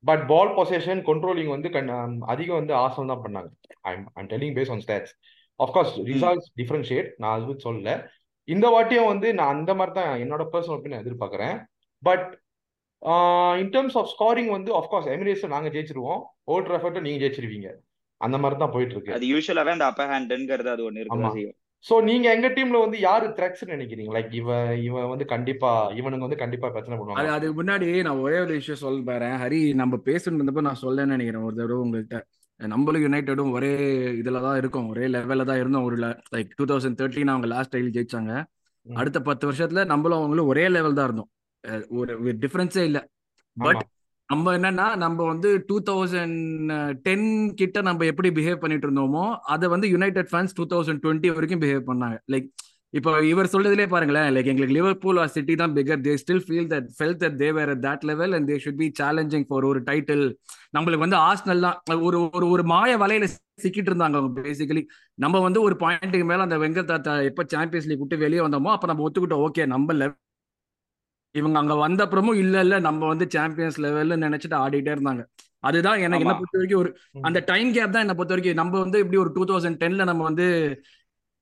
பட் பால் பொசேஷன் கண்ட்ரோலிங் வந்து கண் அதிகம் வந்து ஆசனம் தான் பண்ணாங்க. I'm I'm telling based on stats of course results differentiate நான் அது சொல்லல. இந்த வாட்டியும் வந்து நான் அந்த மாதிரி தான் என்னோட பர்சனல் ஒப்பீனியன் எதிர்பார்க்குறேன். But in terms of scoring வந்து அஃப்கோர்ஸ் எமிரேட்ஸ் நாங்க ஜெயிச்சிருவோம். ஓல்ட் ட்ராஃபர்ட் நீங்க ஜெயிச்சிருவீங்க. அந்த மாதிரி தான் போயிட்டு இருக்கு அது யூஸ்வலாவே அந்த அப்பர் ஹேண்ட்ங்கிறது அது ஒண்ணு ஆமா. இருக்குதான் செய்யும். சோ நீங்க எங்க டீம்ல வந்து யாரு த்ரெட்ஸ் நினைக்கிறீங்க? லைக் இவன் இவன் வந்து கண்டிப்பா இவனுங்க வந்து கண்டிப்பா பிரச்சனை அது பண்ணுவாங்க அதுக்கு முன்னாடி நான் ஒரே ஒரு விஷயம் சொல்ல பாறேன் ஹரி நம்ம பேசிட்டு இருந்தப்ப நான் சொல்லணும்னு நினைக்கிறேன் ஒரு தடவை உங்கள்கிட்ட. நம்மளும் யுனைடெடும் ஒரே இதுல தான் இருக்கோம். ஒரே லெவல்ல தான் இருந்தோம். ஒரு லைக் டூ தௌசண்ட் தேர்ட்டின் அவங்க லாஸ்ட் டைல் ஜெயிச்சாங்க. அடுத்த பத்து வருஷத்துல நம்மளும் அவங்களும் ஒரே லெவல் தான் இருந்தோம். ஒரு டிஃபரன்ஸே இல்லை. பட் நம்ம என்னன்னா நம்ம வந்து டூ தௌசண்ட் டென் கிட்ட நம்ம எப்படி பிஹேவ் பண்ணிட்டு இருந்தோமோ அதை வந்து United fans two thousand twenty வரைக்கும் பிஹேவ் பண்ணாங்க. லைக் இப்போ இவர் சொல்றதுலே பாருங்களேன் லைக் எங்களுக்கு லிவர்பூல் ஆர் சிட்டி தான் bigger they still feel that fell that they were that level and they should be challenging for ஒரு டைட்டில் நம்மளுக்கு வந்து ஆஸ்னல் தான் ஒரு ஒரு ஒரு மாய வலையில சிக்கிட்டு இருந்தாங்க அவங்க பேசிக்கலி நம்ம வந்து ஒரு பாயிண்ட்டுக்கு மேல அந்த வெங்கல் தாத்தா எப்ப சாம்பியன்ஸ் லீக் விட்டு வெளியே வந்தோமோ அப்ப நம்ம ஒத்துக்கிட்டோம். ஓகே நம்ம level இவங்க அங்க வந்த அப்புறமும் இல்ல இல்ல நம்ம வந்து சாம்பியன்ஸ் லெவல்ல நினைச்சிட்டு ஆடிட்டே இருந்தாங்க. அதுதான் எனக்கு என்ன பொறுத்த வரைக்கும் ஒரு. அந்த டைம் கேப் தான் என்ன பொறுத்த வரைக்கும். நம்ம வந்து இப்படி ஒரு டூ தௌசண்ட் டென்ல நம்ம வந்து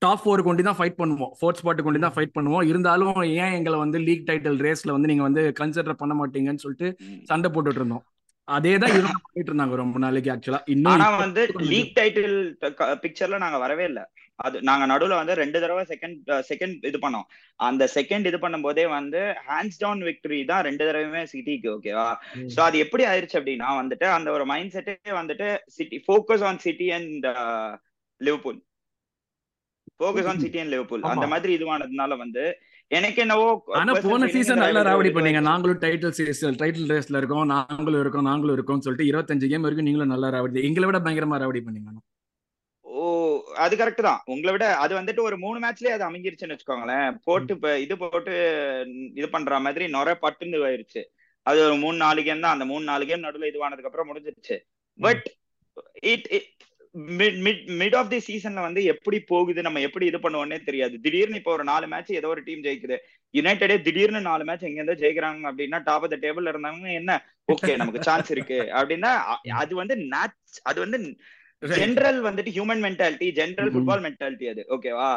டாப் ஃபோர் கொண்டு தான் ஃபைட் பண்ணுவோம். ஃபோர்த் ஸ்பாட் கொண்டு தான் ஃபைட் பண்ணுவோம். இருந்தாலும் ஏன் எங்களை வந்து லீக் டைட்டில் ரேஸ்ல வந்து நீங்க வந்து கன்சிடர் பண்ண மாட்டீங்கன்னு சொல்லிட்டு. சண்டை போட்டுட்டு இருந்தோம். அதே தான் இவங்க பண்ணிட்டு இருந்தாங்க ரொம்ப நாளைக்கு ஆக்சுவலா இன்னும் வந்து லீக் டைட்டில் பிக்சர்ல நாங்க வரவே இல்ல. அது நாங்க நடுவுல வந்து ரெண்டு தடவை செகண்ட் செகண்ட் இது பண்ணோம். அந்த செகண்ட் இது பண்ணும் போதே வந்து ஹேண்ட்ஸ் டவுன் விக்டரி தான் ரெண்டு தடவையுமே சிட்டிக்கு ஓகேவா. சோ அது எப்படி ஆயிருச்சு அப்படின்னா வந்துட்டு அந்த ஒரு மைண்ட் செட்டே வந்துட்டு City focus on City and Liverpool focus on City and Liverpool ஆமா. அந்த மாதிரி இதுவானதுனால வந்து எனக்கு என்னவோ ஆனா போன சீசன் நல்லா ராவடி பண்ணீங்க. நாங்களும் டைட்டில் சீசன் டைட்டில் ரேஸ்ல இருக்கோம். நாங்களும் இருக்கோம். நாங்களும் இருக்கோம்னு சொல்லிட்டு இருபத்தஞ்சு கேம் வரைக்கும் நீங்களும் நல்லா ராவடி எங்களை விட பயங்கரமா ராவடி பண்ணீங்க. அது கரெக்ட் தான். உங்களை விட அது வந்துட்டு ஒரு மூணு மேட்ச்லயே அது அமைஞ்சிருச்சுன்னு வச்சுக்கோங்களேன். போட்டு இப்ப இது போட்டு இது பண்ற மாதிரி நொர பட்டுன்னு ஆயிருச்சு. அது ஒரு மூணு நாலு கேம் தான். அந்த மூணு நாலு கேம் நடுவில் இதுவானதுக்கு அப்புறம் முடிஞ்சிருச்சு. But it mid of the சீசன்ல வந்து எப்படி போகுது நம்ம எப்படி இது பண்ணுவோன்னே தெரியாது. திடீர்னு இப்போ ஒரு நாலு மேட்ச் ஏதோ ஒரு டீம் ஜெயிக்குது. யுனைடெடே திடீர்னு நாலு மேட்ச் எங்க இருந்தா ஜெயிக்கிறாங்க அப்படின்னா டாப் ஆஃப் த டேபிள் இருந்தாங்க என்ன? ஓகே நமக்கு சான்ஸ் இருக்கு. அப்படின்னா அது வந்து அது வந்து ஜென்ரல் வந்துட்டு human mentality general. Football mentality அது. ஓகேவா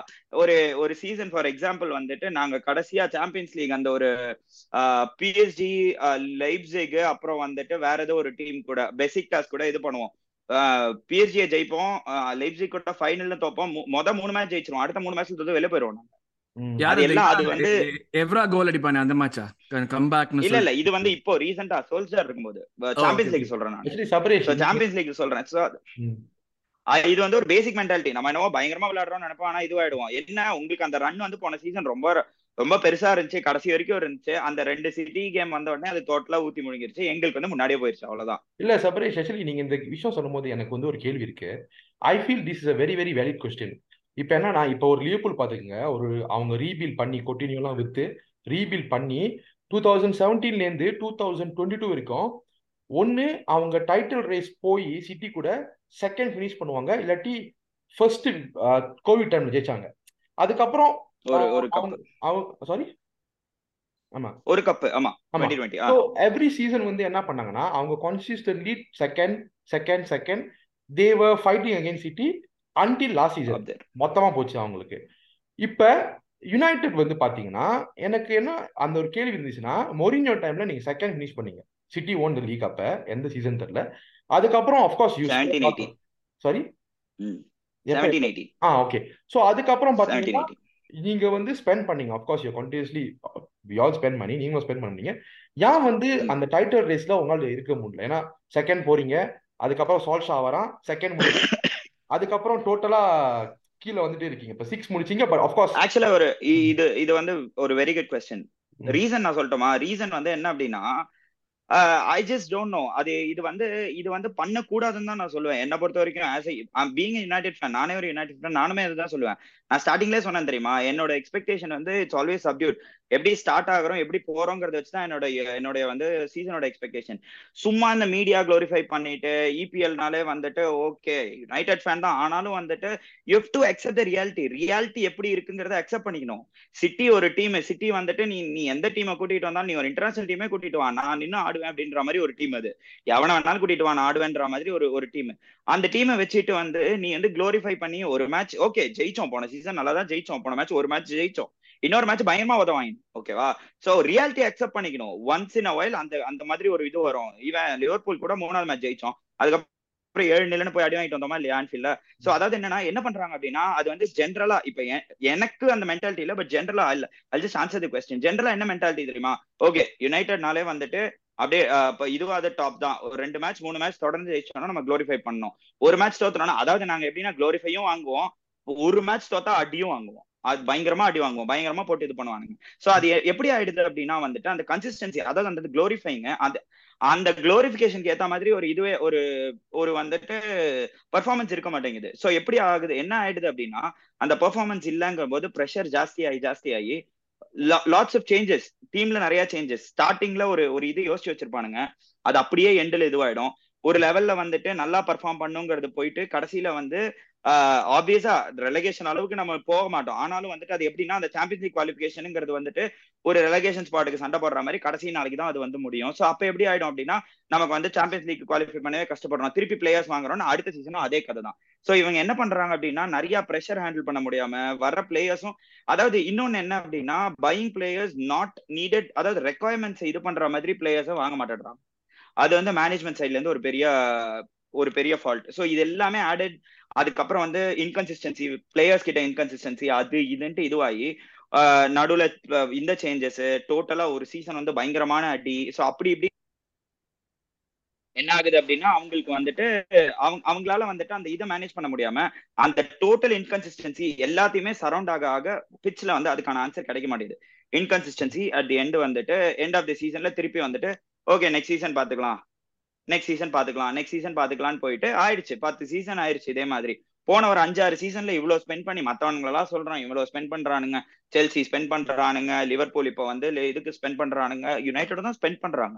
ஒரு ஒரு சீசன் ஃபார் எக்ஸாம்பிள் வந்துட்டு நாங்க கடைசியா சாம்பியன்ஸ் லீக் அந்த ஒரு பிஎஸ்ஜி லைப்ஸிக் அப்புறம் வந்துட்டு வேற ஏதோ ஒரு டீம் கூட பெசிக்டாஸ் கூட இது பண்ணுவோம். பிஎஸ்ஜியை ஜெயிப்போம். லைப்ஸிக் கூட ஃபைனல்ல தோப்போம். மொத மூணு மேட்ச் ஜெயிச்சிருவோம். அடுத்த மூணு மேட்ச்ல தோத்து வெளியே போயிடுவோம் நாங்க. ம். யார் அது அந்த எல்லாம் அது வந்து எவ்ரா கோல் அடிப்பானே அந்த மேட்சா கம்பேக்னு இல்ல இல்ல. இது வந்து இப்போ ரீசெண்டா சோல்ஜர் இருக்கும்போது. சாம்பியன்ஸ் லீக் சொல்றேன் நான். ஆக்சுவலி சபரேஷ் சாம்பியன்ஸ் லீக் சொல்றேன். இது வந்து ஒரு பேசிக் மென்டாலிட்டி நம்ம என்னவோ பயங்கரமா விளையாடுறோம்னு நினைப்போம். ஆனா இதுவாயிடுவோம். என்ன? உங்களுக்கு அந்த ரன் வந்து போன சீசன் ரொம்ப ரொம்ப பெருசா இருந்துச்சு. கடைசி வரைக்கும் இருந்துச்சு. அந்த ரெண்டு சிட்டி கேம் வந்த உடனே அது டோட்டலா ஊத்தி முழுங்கிருச்சு எங்களுக்கு வந்து முன்னாடியே போயிருச்சு. அவ்வளவுதான். இல்ல சபரேஷ் ஆக்சுவலி நீங்க இந்த விஷயம் சொல்லும்போது எனக்கு வந்து ஒரு கேள்வி இருக்கு. I feel this is a very very valid question இப்போ என்னன்னா இப்போ ஒரு லியோபூல் பாத்துக்கங்க ஒரு அவங்க ரீபில் பண்ணி கொட்டினியூலாம் வித்து ரீபில் பண்ணி டூ தௌசண்ட் செவன்டீன்லேருந்து டூ தௌசண்ட் டுவெண்ட்டி டூ வரைக்கும் ஒன்று அவங்க டைட்டில் ரேஸ் போய் சிட்டி கூட செகண்ட் ஃபினிஷ் பண்ணுவாங்க. இல்லாட்டி ஃபர்ஸ்ட் கோவிட் டைம்ல ஜெயிச்சாங்க. அதுக்கப்புறம் ஒரு அவங்க சாரி ஆமா. ஒரு கப் ஆமா. எவ்ரி சீசன் வந்து என்ன பண்ணாங்கன்னா அவங்க consistently second second second they were fighting against City until last season மொத்தமா போச்சு அவங்களுக்கு. இப்ப யுனைடெட் வந்து பாத்தீங்கன்னா எனக்கு என்ன அந்த ஒரு கேள்வி இருந்துச்சுன்னா மொரினியோ டைம்ல நீங்க செகண்ட் ஃபினிஷ் பண்ணீங்க. சிட்டி ஓன் த லீக் அப்ப எந்த சீசன் தெரியல. அதுக்கப்புறம் eighty sorry ah okay so அதுக்கப்புறம் எயிட்டி நீங்க வந்து ஸ்பெண்ட் பண்ணீங்க. Of course you continuously all spend பண்ணி நீங்களும் ஸ்பெண்ட் பண்ணீங்க ஏன் வந்து. அந்த டைட்டில் ரேஸ்ல உங்களால இருக்க முடியல? ஏன்னா செகண்ட் போறீங்க அதுக்கப்புறம் சால்ஷா வரான் செகண்ட் அதுக்கப்புறம் டோட்டலா கீழே வந்துட்டே இருக்கீங்க. இப்ப சிக்ஸ் முடிச்சீங்க பட் ஆஃப்கோர்ஸ் ஆக்சுவலா ஒரு இது இது வந்து ஒரு வெரி குட் கொஸ்டின் ரீசன் நான் சொல்லட்டுமா? ரீசன் வந்து என்ன அப்படின்னா ஐ ஜஸ்ட் டோன்ட் நோ அது இது வந்து இது வந்து பண்ணக்கூடாதுன்னு தான் நான் சொல்லுவேன். என்ன பொறுத்த வரைக்கும் ஆஸ் பீங் யுனைடெட் ஃபேன் நானே ஒரு யுனைடெட் ஃபேன் நானுமே அதுதான் சொல்லுவேன். நான் ஸ்டார்டிங்லேயே சொன்னேன் தெரியுமா? என்னோட எக்ஸ்பெக்டேஷன் வந்து இட்ஸ் ஆல்வேஸ் சப்டியூட் எப்படி ஸ்டார்ட் ஆகுறோம் எப்படி போறோங்கிறத வச்சு தான் என்னோட என்னுடைய வந்து சீசனோட எக்ஸ்பெக்டேஷன் சும்மா இந்த மீடியா க்ளோரிஃபை பண்ணிட்டு இபிஎல்னாலே வந்துட்டு ஓகே யுனைடெட் ஃபேன் தான். ஆனாலும் வந்துட்டு you to accept the reality reality எப்படி இருக்குங்கிறத அக்செப்ட் பண்ணிக்கணும். சிட்டி ஒரு டீம் சிட்டி வந்துட்டு நீ நீ எந்த டீமை கூட்டிட்டு வந்தாலும் நீ ஒரு இன்டர்நேஷனல் டீமே கூட்டிட்டு வா. நான் இன்னும் ஆடுவேன் அப்படின்ற மாதிரி ஒரு டீம் அது. எவனை வேணாலும் கூட்டிட்டு வா நான் ஆடுவேன்ற மாதிரி ஒரு ஒரு டீம் அந்த டீமை வச்சுட்டு வந்து நீ வந்து க்ளோரிஃபை பண்ணி ஒரு மேட்ச் ஓகே ஜெயிச்சோம். போன சீசன் நல்லா தான் ஜெயிச்சோம். போன மேட்ச் ஒரு மேட்ச் ஜெயிச்சோம். இன்னொரு மேட்ச் பயமா உதவாங்க ஓகேவா சோ ரியாலிட்டி அக்செப்ட் பண்ணிக்கணும். ஒன்ஸ் இன் அ அந்த அந்த மாதிரி ஒரு இது வரும். இவன் லிவர்பூல் கூட மூணாவது மேட்ச் ஜெயிச்சோம். அதுக்கப்புறம் ஏழு நிலன்னு போய் அடி வாங்கிட்டு வந்தோமா இல்லையா ஆன்ஃபீல்ட்ல சோ அதாவது என்னன்னா என்ன பண்றாங்க அப்படின்னா அது வந்து ஜென்ரலா இப்ப எ- எனக்கு அந்த மென்டாலிட்டி இல்ல பட் ஜென்ரலா இல்ல. அது ஜஸ்ட் ஆன்சர் தி கொஸ்டின் ஜென்ரலா என்ன மென்டாலிட்டி தெரியுமா? ஓகே யுனைடெட்னாலே வந்துட்டு அப்படியே இப்போ இப்ப இதுவாத டாப் தான். ஒரு ரெண்டு மேட்ச் மூணு மேட்ச் தொடர்ந்து ஜெயிச்சோம்னா நம்ம க்ளோரிஃபை பண்ணோம் ஒரு மேட்ச் தோத்துறோம்னா அதாவது நாங்க எப்படின்னா க்ளோரிஃபையும் வாங்குவோம். ஒரு மேட்ச் தோத்தா அடியும் வாங்குவோம். அது பயங்கரமா அடி வாங்குவோம். பயங்கரமா போட்டு இது பண்ணுவானுங்க. சோ அது எப்படி ஆயிடுது அப்படின்னா வந்துட்டு அந்த கன்சிஸ்டன்சி அதாவது அந்த க்ளோரிஃபைங்க அந்த அந்த க்ளோரிஃபிகேஷனுக்கு ஏத்த மாதிரி ஒரு இதுவே ஒரு ஒரு வந்துட்டு பெர்ஃபார்மன்ஸ் இருக்க மாட்டேங்குது. சோ எப்படி ஆகுது என்ன ஆயிடுது அப்படின்னா அந்த பெர்ஃபார்மன்ஸ் இல்லங்கிற போது ப்ரெஷர் ஜாஸ்தி ஆகி ஜாஸ்தி ஆகி லாட்ஸ் ஆஃப் சேஞ்சஸ் டீம்ல நிறைய சேஞ்சஸ் ஸ்டார்டிங்ல ஒரு ஒரு இது யோசிச்சு வச்சிருப்பானுங்க. அது அப்படியே எண்டில் இதுவாயிடும். ஒரு லெவல்ல வந்துட்டு நல்லா பர்ஃபார்ம் பண்ணுங்கிறது போயிட்டு கடைசியில வந்து ஆப்வியஸா ரெலகேஷன் அளவுக்கு நம்ம போக மாட்டோம். ஆனாலும் வந்துட்டு அது எப்படின்னா அந்த சாம்பியன்ஸ் லீக் குவாலிபிகேஷனுங்கிறது வந்துட்டு ஒரு ரெலகேஷன் ஸ்பாட்டுக்கு சண்டை போடுற மாதிரி கடைசி நாளைக்கு தான் அது வந்து முடியும். சோ அப்ப எப்படி ஆயிடும் அப்படின்னா நமக்கு வந்து சாம்பியன்ஸ் லீக் குவாலிஃபை பண்ணவே கஷ்டப்படுறோம். திருப்பி பிளேயர்ஸ் வாங்குறோம் அடுத்த சீசனும் அதே கதை தான் சோ இவங்க என்ன பண்றாங்க அப்படின்னா நிறைய ப்ரெஷர் ஹேண்டில் பண்ண முடியாம வர்ற பிளேயர்ஸும் அதாவது இன்னொன்னு என்ன அப்படின்னா பையிங் பிளேயர்ஸ் நாட் நீடட் அதாவது ரெக்குவயர்மெண்ட்ஸ் இது பண்ற மாதிரி பிளேயர்ஸை வாங்க மாட்டேறாங்க அது வந்து மேனேஜ்மெண்ட் சைட்ல இருந்து ஒரு பெரிய ஒரு பெரிய ஃபால்ட் ஸோ இது எல்லாமே ஆடட் அதுக்கப்புறம் வந்து இன்கன்சிஸ்டன்சி பிளேயர்ஸ் கிட்ட இன்கன்சிஸ்டன்சி அது இதுன்ட்டு இதுவாகி நடுவுல இந்த சேஞ்சஸ் டோட்டலா ஒரு சீசன் வந்து பயங்கரமான அடி. ஸோ அப்படி இப்படி என்ன ஆகுது அப்படின்னா அவங்களுக்கு வந்துட்டு அவங்க அவங்களால வந்துட்டு அந்த இதை மேனேஜ் பண்ண முடியாம அந்த டோட்டல் இன்கன்சிஸ்டன்சி எல்லாத்தையுமே சரௌண்ட் ஆக ஆக பிட்ச்ல வந்து அதுக்கான ஆன்சர் கிடைக்க மாட்டேங்குது. இன்கன்சிஸ்டன்சி அட் தி எண்ட் வந்துட்டு எண்ட் ஆஃப் தி சீசன்ல திருப்பி வந்துட்டு ஓகே நெக்ஸ்ட் சீசன் பாத்துக்கலாம் நெக்ஸ்ட் சீசன் பாத்துக்கலாம் நெக்ஸ்ட் சீசன் பாத்துக்கலாம்னு போயிட்டு ஆயிடுச்சு. பத்து சீசன் ஆயிடுச்சு இதே மாதிரி. போன ஒரு அஞ்சாறு சீசன்ல இவ்வளவு ஸ்பெண்ட் பண்ணி மத்தவனுங்களெல்லாம் சொல்றான் இவ்வளவு ஸ்பெண்ட் பண்றானுங்க. செல்சி ஸ்பெண்ட் பண்றானுங்க லிவர்பூல் இப்போ வந்து இதுக்கு ஸ்பெண்ட் பண்றானுங்க யுனைடெட் தான் ஸ்பெண்ட் பண்றாங்க.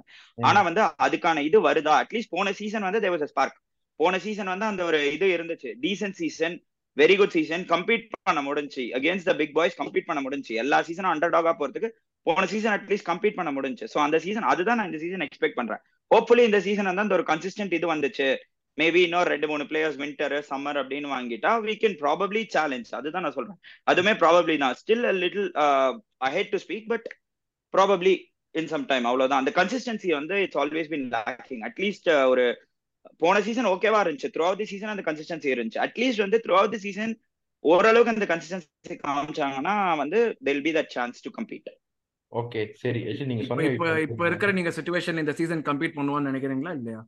ஆனா வந்து அதுக்கான இது வருதா? அட்லீஸ்ட் போன சீசன் வந்து தேவர் ஸ்பார்க் போன சீசன் வந்து அந்த ஒரு இது இருந்துச்சு. Decent season very good season compete பண்ண முடிஞ்சு against the big boys compete பண்ண முடிஞ்சு எல்லா சீசனும் அண்டர் டாகா போறதுக்கு போன சீசன் அட்லீஸ்ட் கம்பீட் பண்ண முடிஞ்சு சோ அந்த சீசன் அதுதான் நான் இந்த சீசன் எக்ஸ்பெக்ட் பண்றேன். ஹோப்ஃபுல்லி இந்த சீசன் வந்து அந்த ஒரு கன்சிஸ்டன்ட் இது வந்துச்சு. மேபி இன்னொரு ரெண்டு மூணு பிளேயர்ஸ் வின்டர் சம்மர் அப்படின்னு வாங்கிட்டா we கேன் ப்ராபப்ளி சேலஞ்ச் அதுதான் நான் சொல்றேன். அதுமே ப்ராபப்ளி தான். Still little I hate to speak but probably in some time அவ்வளவுதான். அந்த கன்சிஸ்டன்சி வந்து it's always been lacking at least ஒரு போன சீசன் ஓகேவா இருந்துச்சு. த்ரூ அவுட் தி சீசன் அந்த கன்சிஸ்டன்சி இருந்துச்சு. அட்லீஸ்ட் வந்து த்ரூ அவுட் தி சீசன் ஓரளவுக்கு அந்த கன்சிஸ்டன்சி காமிச்சாங்கன்னா வந்து they'll be that chance to complete okay சரி. நீங்க இப்ப சொன்ன இப்ப இப்ப இருக்கிற நீங்க சுச்சுவேஷன் இந்த சீசன் கம்ப்ளீட் பண்ணுவான்னு நினைக்கிறீங்களா இல்லையா?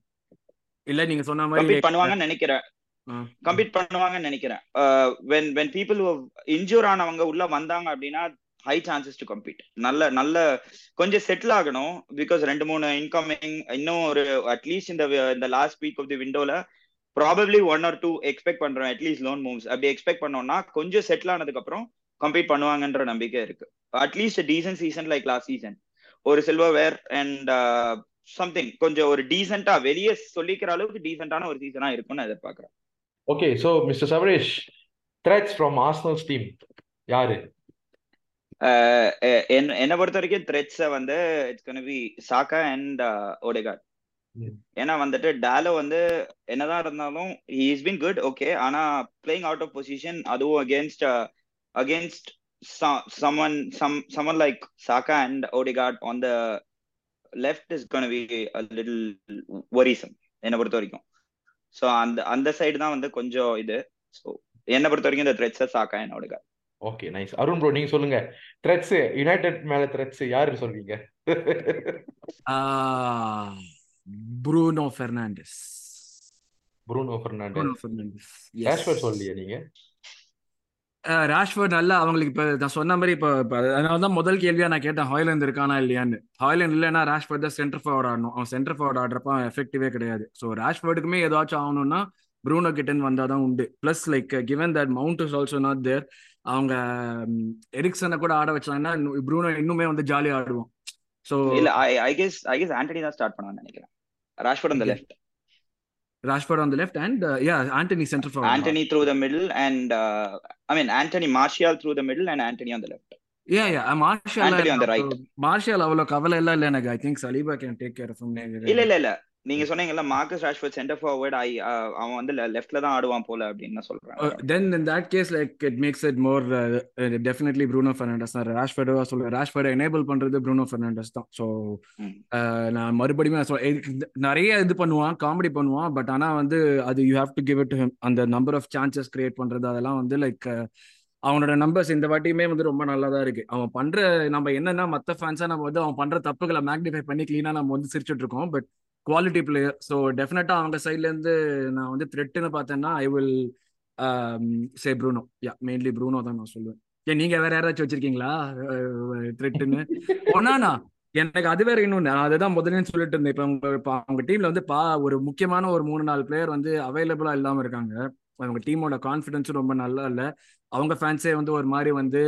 இல்ல நீங்க சொன்ன மாதிரி பண்ணுவாங்கன்னு நினைக்கிறேன். ஆ. கம்பீட் பண்ணுவாங்கன்னு நினைக்கிறேன். வென் வென் பீப்புள் இன்ஜூர் ஆனவங்க உள்ள வந்தாங்க அப்படின்னா ஹை சான்சஸ் டு கம்பீட் நல்ல நல்ல கொஞ்சம் செட்டில் ஆகணும். பிகாஸ் ரெண்டு மூணு இன்கமிங் இன்னும் ஒரு அட்லீஸ்ட் இந்த இந்த last week of the விண்டோல probably one or two expect பண்றோம் அட்லீஸ்ட் லோன் மூவ்ஸ் அப்படி எக்ஸ்பெக்ட் பண்ணோம்னா கொஞ்சம் செட்டில் ஆனதுக்கு அப்புறம் கம்பீட் பண்ணுவாங்கன்ற நம்பிக்கை இருக்கு. At least decent season like last season ஒரு சில்வர் வேர் அண்ட் சம்திங் கொஞ்சம் ஒரு டீசெண்டா வெளியே சொல்லிக்கிற அளவுக்கு டீசென்டான ஒரு சீசனா இருக்கும்னு எதிர்பார்க்கறேன். Okay so mister Savaresh threats from Arsenal's team யாரு? அஹ் எ- என்ன பொறுத்த வரைக்கும் த்ரெட்ஸை வந்து it's can be Saka and Odegaard. ஏன்னா வந்துட்டு டாலோ வந்து என்னதான் இருந்தாலும் இஸ் பீன் குட் ஓகே ஆனா பிளேயிங் அவுட் ஆஃப் பொசிஷன் அதுவும் against against someone some someone like Saka and Odegaard on the left is going to be a little worrisome என்னை பொறுத்த வரைக்கும். ஸோ அந்த அந்த சைடு தான் வந்து கொஞ்சம் இது. ஸோ என்னை பொறுத்த வரைக்கும் இந்த த்ரெட்ஸை Saka and Odegaard. Okay nice Arun bro நீங்க சொல்லுங்க. த்ரெட்ஸ் யுனைடெட் மேல த்ரெட்ஸ் யாரு சொல்வீங்க Bruno Fernandes Bruno Fernandes Bruno Fernandes. Yes. Rashford சொல்லலையே நீங்க. ராஷ்வர்ட் நல்லா அவங்களுக்கு இப்போ நான் சொன்ன மாதிரி இப்போ அதனால தான் முதல் கேள்வியா நான் கேட்டேன் ஹாய்லாந்து இருக்கானா இல்லையான்னு. ஹாய்லாந்து இல்லைன்னா ராஷ்வர்ட் தான் சென்டர் ஃபார்வர்ட் ஆடணும். அவன் சென்டர் ஃபார்வர்ட் ஆடுறப்ப அவன் எஃபெக்டிவே கிடையாது. ஸோ ராஷ்வர்டுக்குமே ஏதாச்சும் ஆகணும்னா ப்ரூனோ கிட்டன் வந்தால் தான் உண்டு. Plus like given that Mount is also not there அவங்க எரிக்சனை கூட ஆட வச்சாங்கன்னா ப்ரூனோ இன்னுமே வந்து ஜாலியாக ஆடுவோம் ஸோ இல்ல I I guess I guess Antony தான் ஸ்டார்ட் பண்ணுவான்னு நினைக்கிறேன். ராஷ்வர்ட் அந்த Okay. Left Rashford on the left and yeah Antony centre forward Antony through the middle and I mean Antony Martial through the middle and Antony on the left yeah yeah Martial Antony on the right. Martial அவ்வளோ கவலை எல்லாம் இல்லை எனக்கு I think Saliba can take care of இல்ல இல்ல இல்ல நீங்க சொன்னீங்கல்ல Marcus Rashford centre forward I அவன் வந்து லெஃப்ட்ல தான் ஆடுவான் போல அப்படின்னு சொல்றேன். That case, like it makes it more uh, uh, definitely Bruno Fernandes தான். Rashford சொல்ல Rashford enable பண்றது Bruno Fernandes தான். ஸோ. நான் மறுபடியும் நிறைய இது பண்ணுவான் காமெடி பண்ணுவான் பட் ஆனா வந்து அது you have to give it அந்த நம்பர் ஆஃப் சான்சஸ் கிரியேட் பண்றது அதெல்லாம் வந்து லைக் அவனோட நம்பர்ஸ் இந்த வாட்டியுமே வந்து ரொம்ப நல்லா தான் இருக்கு. அவன் பண்ற நம்ம என்னன்னா மத்த ஃபேன்ஸா நம்ம வந்து அவன் பண்ற தப்புகளை மேக்னிஃபை பண்ணி கிளீனா நம்ம வந்து சிரிச்சுட்டு இருக்கோம் பட் குவாலிட்டி பிளேயர் ஸோ டெஃபினட்டா அவங்க சைட்ல இருந்து நான் வந்து த்ரெட்டுன்னு பார்த்தேன்னா I will say Bruno yeah mainly Bruno தான் நான் சொல்லுவேன். ஏன் நீங்க வேற யாராச்சும் வச்சிருக்கீங்களா? த்ரெட்டுன்னு ஒன்னானா oh, எனக்கு அது வேற இன்னொன்னு. நான் அதுதான் முதல்ல சொல்லிட்டு இருந்தேன். இப்போ அவங்க இப்போ அவங்க டீம்ல வந்து பா ஒரு முக்கியமான ஒரு மூணு நாலு பிளேயர் வந்து அவைலபிளா இல்லாம இருக்காங்க. அவங்க டீமோட கான்ஃபிடன்ஸும் ரொம்ப நல்லா இல்லை. அவங்க ஃபேன்ஸே வந்து ஒரு மாதிரி வந்து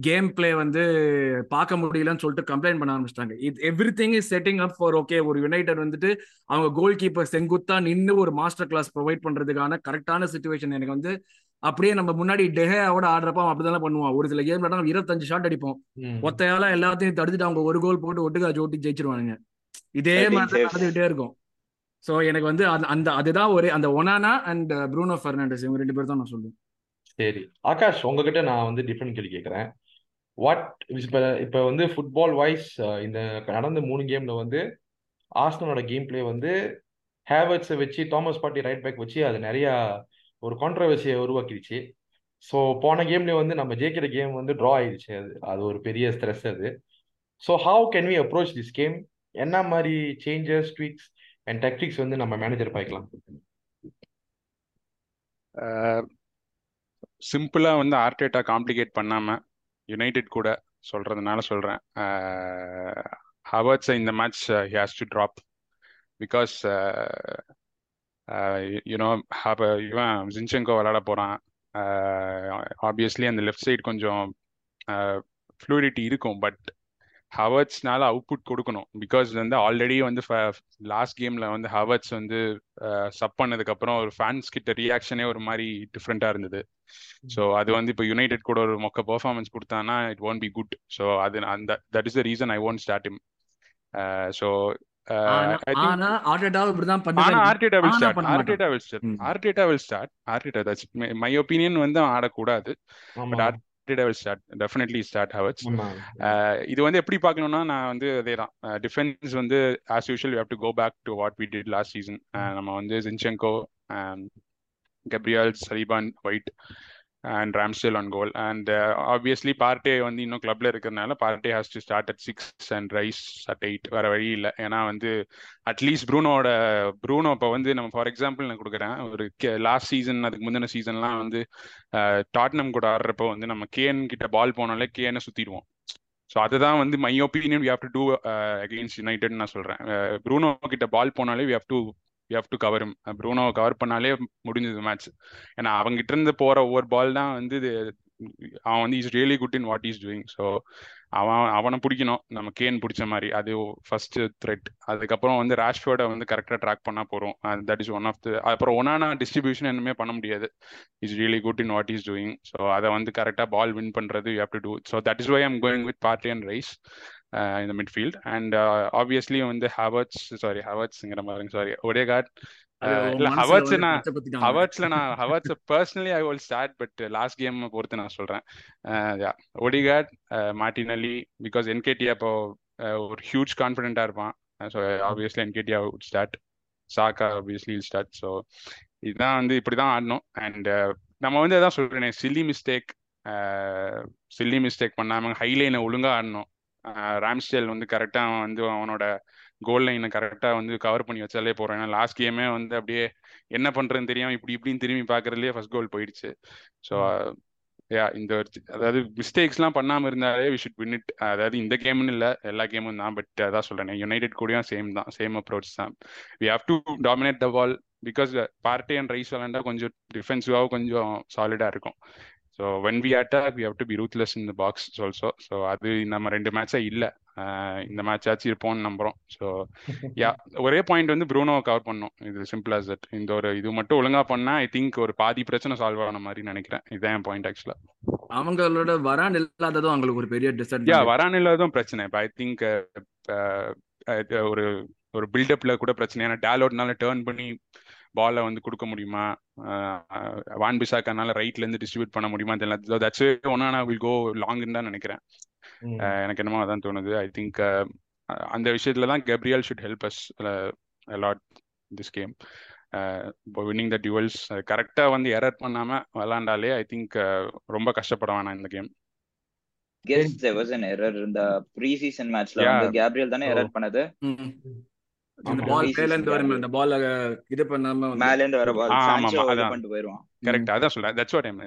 கேம் பிளே வந்து பார்க்க முடியலன்னு சொல்லிட்டு கம்ப்ளைண்ட் பண்ண ஆரம்பிச்சிட்டாங்க. இது everything is setting up for okay ஒரு யுனைடெட் வந்துட்டு அவங்க கோல் கீப்பர் செங்குத்தா நின்று ஒரு மாஸ்டர் கிளாஸ் ப்ரொவைட் பண்றதுக்கான கரெக்டான சுச்சுவேஷன் எனக்கு வந்து அப்படியே நம்ம முன்னாடி டெஹேவோட ஆடுறப்ப அவன் அப்படிதான் பண்ணுவான். ஒரு சில கேம்ல நம்ம இருபத்தஞ்சு ஷாட் அடிப்போம். ஒத்தையால எல்லாத்தையும் தடுத்துட்டு அவங்க ஒரு கோல் போட்டு ஒட்டுக்கா ஜோட்டி ஜெயிச்சிருவானுங்க. இதே மாதிரி. நடந்துகிட்டே இருக்கும். சோ எனக்கு வந்து அந்த- அதுதான் ஒரு அந்த ஒனானா அண்ட் ப்ரூனோ ஃபெர்னாண்டஸ் இவங்க ரெண்டு பேர் தான் நான் சொல்லுவேன். சரி. ஆகாஷ் உங்ககிட்ட நான் வந்து டிஃப்ரெண்ட் கேள்வி கேட்குறேன் வாட் இப்போ இப்போ வந்து ஃபுட்பால் வைஸ் இந்த நடந்த மூணு கேம்ல வந்து ஆஸ்டனோட கேம் பிளே வந்து ஹேவர்ட்ஸை வச்சு தாமஸ் பார்ட்டி ரைட் பேக் வச்சு அது நிறைய ஒரு கான்ட்ரவர்சியை உருவாக்கிடுச்சு. ஸோ போன கேம்லேயே வந்து நம்ம ஜெயிக்கிற கேம் வந்து ட்ரா ஆயிடுச்சு. அது அது ஒரு பெரிய ஸ்ட்ரெஸ் அது. So how can we approach this game என்ன மாதிரி சேஞ்சஸ் ட்வீக்ஸ் அண்ட் டெக்டிக்ஸ் வந்து நம்ம மேனேஜர் பார்க்கலாம் சிம்பிளாக வந்து ஆர்டேட்டா காம்ப்ளிகேட் பண்ணாமல் யுனைடெட் கூட சொல்றதுனால சொல்றேன். ஹவர்ட்ஸ் இந்த match has to drop because you know இவன் ஜின்செங்கோ விளாட போகிறான் ஆப்வியஸ்லி அந்த லெஃப்ட் சைடு கொஞ்சம் ஃப்ளூரிட்டி இருக்கும் பட் ஹவர்ட்ஸ்னால அவுட்புட் கொடுக்கணும். பிகாஸ் வந்து ஆல்ரெடி வந்து லாஸ்ட் கேம்ல வந்து ஹவர்ட்ஸ் வந்து சப் பண்ணதுக்கு அப்புறம் ஒரு ஃபேன்ஸ் கிட்ட ரியாக்ஷனே ஒரு மாதிரி டிஃப்ரெண்டா இருந்தது. ஸோ அது வந்து இப்போ யுனைடெட் கூட ஒரு மொக்க பெர்ஃபார்மன்ஸ் கொடுத்தானா it won't be good so அது அந்த that is the reason I won't start him so Arteta will start him. Opinion வந்து ஆடக்கூடாது. But will start definitely start ah இது வந்து எப்படி பார்க்கணும்னா நான் வந்து அதே தான் டிஃபென்ஸ் வந்து as usual have to go back to what we did last season நம்ம வந்து Zinchenko Gabriel சலிபான் White and Ramsdale on goal and obviously Partey வந்து இன்னும் கிளப்ல இருக்கிறதுனால Partey has to start at six and Rice at eight வேற வழி இல்லை. ஏன்னா வந்து அட்லீஸ்ட் ப்ரூனோட ப்ரூனோ இப்போ வந்து நம்ம ஃபார் எக்ஸாம்பிள் நான் கொடுக்குறேன். ஒரு லாஸ்ட் சீசன் அதுக்கு முந்தின சீசன்லாம் வந்து டாட்னம் கூட ஆடுறப்போ வந்து நம்ம கேன் கிட்ட பால் போனாலே கேனை சுத்திடுவோம். ஸோ அதுதான் வந்து my opinion we have to do against United நான் சொல்றேன். ப்ரூனோ கிட்ட பால் போனாலே we have to you have to cover ப்ரூனோவை cover பண்ணாலே முடிஞ்சது மேட்ச் ஏன்னா அவங்ககிட்ட இருந்து போற ஒவ்வொரு பால் தான் வந்து இது அவன் வந்து is really good in what is doing so அவன் அவனை பிடிக்கணும். நம்ம கேன் பிடிச்ச மாதிரி. அது ஃபர்ஸ்ட் த்ரெட் அதுக்கப்புறம் வந்து ராஷ்ஃபோர்டை வந்து கரெக்டாக ட்ராக் பண்ணா போறோம். That is one of the அப்புறம் ஒன்னான டிஸ்ட்ரிபியூஷன் எதுவுமே பண்ண முடியாது. Is really good in what is doing so அதை வந்து கரெக்டாக பால் வின் பண்றது you have to do so that is why I'm going with Partey and Rice இந்த மிட்ஃபீல்ட் அண்ட் ஆப்வியஸ்லி வந்து ஹவர்ட்ஸ் சாரி ஹவர்ட்ஸ்ங்கிற மாதிரி சாரி ஒடேகார்ட் இல்ல ஹவர்ட்ஸ் நான். ஹவர்ட்ஸ்ல நான் Havertz personally I will start but last game பொறுத்து நான் சொல்றேன். ஒடிகார்ட் மார்டினலி பிகாஸ் என்கேடியா இப்போ uh, ஒரு ஹியூஜ் கான்ஃபிடென்ட்டா இருப்பான். So obviously Nketiah would start Saka obviously start so இதுதான் வந்து இப்படிதான் ஆடணும். அண்ட் நம்ம வந்து அதான் சொல்றேன் சில்லி மிஸ்டேக் சில்லி மிஸ்டேக் பண்ணாம ஹைலைனை ஒழுங்கா ஆடணும். ராம்ஸ்டேல் வந்து கரெக்டா அவன் வந்து அவனோட கோல் லைனை கரெக்டா வந்து கவர் பண்ணி வச்சாலே ஏன்னா லாஸ்ட் கேமே வந்து அப்படியே என்ன பண்றதுன்னு தெரியாம இப்படி இப்படின்னு திரும்பி பாக்குறதுலயே ஃபர்ஸ்ட் கோல் போயிடுச்சு. ஸோ யா இந்த அதாவது மிஸ்டேக்ஸ்லாம் பண்ணாம இருந்தாலே வி ஷுட் வின் இட் அதாவது இந்த கேம்னு இல்ல எல்லா கேமும் தான். பட் அதான் சொல்றேன் யுனைடெட் கூடயும் சேம் தான் சேம் அப்ரோச் தான். We have to dominate the ball because Partey and Rice விளாண்டா கொஞ்சம் டிஃபென்சிவாகவும் கொஞ்சம் சாலிடா இருக்கும். So when we attack we have to be ruthless in the box also so அது நம்ம ரெண்டு மேட்சா இல்லை. இந்த மேட்ச் ஆச்சு இருப்போம்னு நம்புறோம். ஸோ யா ஒரே பாயிண்ட் வந்து ப்ரூனோவை கவர் பண்ணோம். இது சிம்பிள் as that. இந்த ஒரு இது மட்டும் ஒழுங்கா பண்ணா ஐ திங்க் ஒரு பாதி பிரச்சனை சால்வ் ஆன மாதிரி நினைக்கிறேன். இதான் என் பாயிண்ட் ஆக்சுவலா அவங்களோட வரான் இல்லாததும் அவங்களுக்கு ஒரு பெரிய யா டிஸ்அட்வான்டேஜ் வரான் இல்லாததும் பிரச்சனை. இப்போ ஐ திங்க் ஒரு ஒரு பில்டப்ல கூட பிரச்சனை ஏன்னா டேலோட்னால டேர்ன் பண்ணி பாலை வந்து கொடுக்க முடியுமா? வான் பிசாக்கானால ரைட்ல இருந்து டிஸ்ட்ரிபியூட் பண்ண முடியுமா? தெரியல. தட்ஸ் ஒன்னா வில் கோ லாங் தான் நினைக்கிறேன். எனக்கு என்னமோ அதான் தோணுது. ஐ திங்க் அந்த விஷயத்துல தான் Gabriel should help us lot this game winning the duels கரெக்டா வந்து எரர் பண்ணாம விளாண்டாலே ஐ திங்க் ரொம்ப கஷ்டப்பட வேணாம் இந்த game guess there was an error இந்த ப்ரீ சீசன் மேட்ச்ல Yeah. வந்து கேப்ரியல் தானே Oh. எரர் பண்ணது? இந்த ஆமா. பால் மேல இருந்து வரும் இந்த பால் இது பண்ணாம வந்து மேல இருந்து வர பால் சான்சோ இது. பண்ணிட்டு போயிருவான். கரெக்ட் அதான் சொல்றேன். தட்ஸ் வாட் ஐம்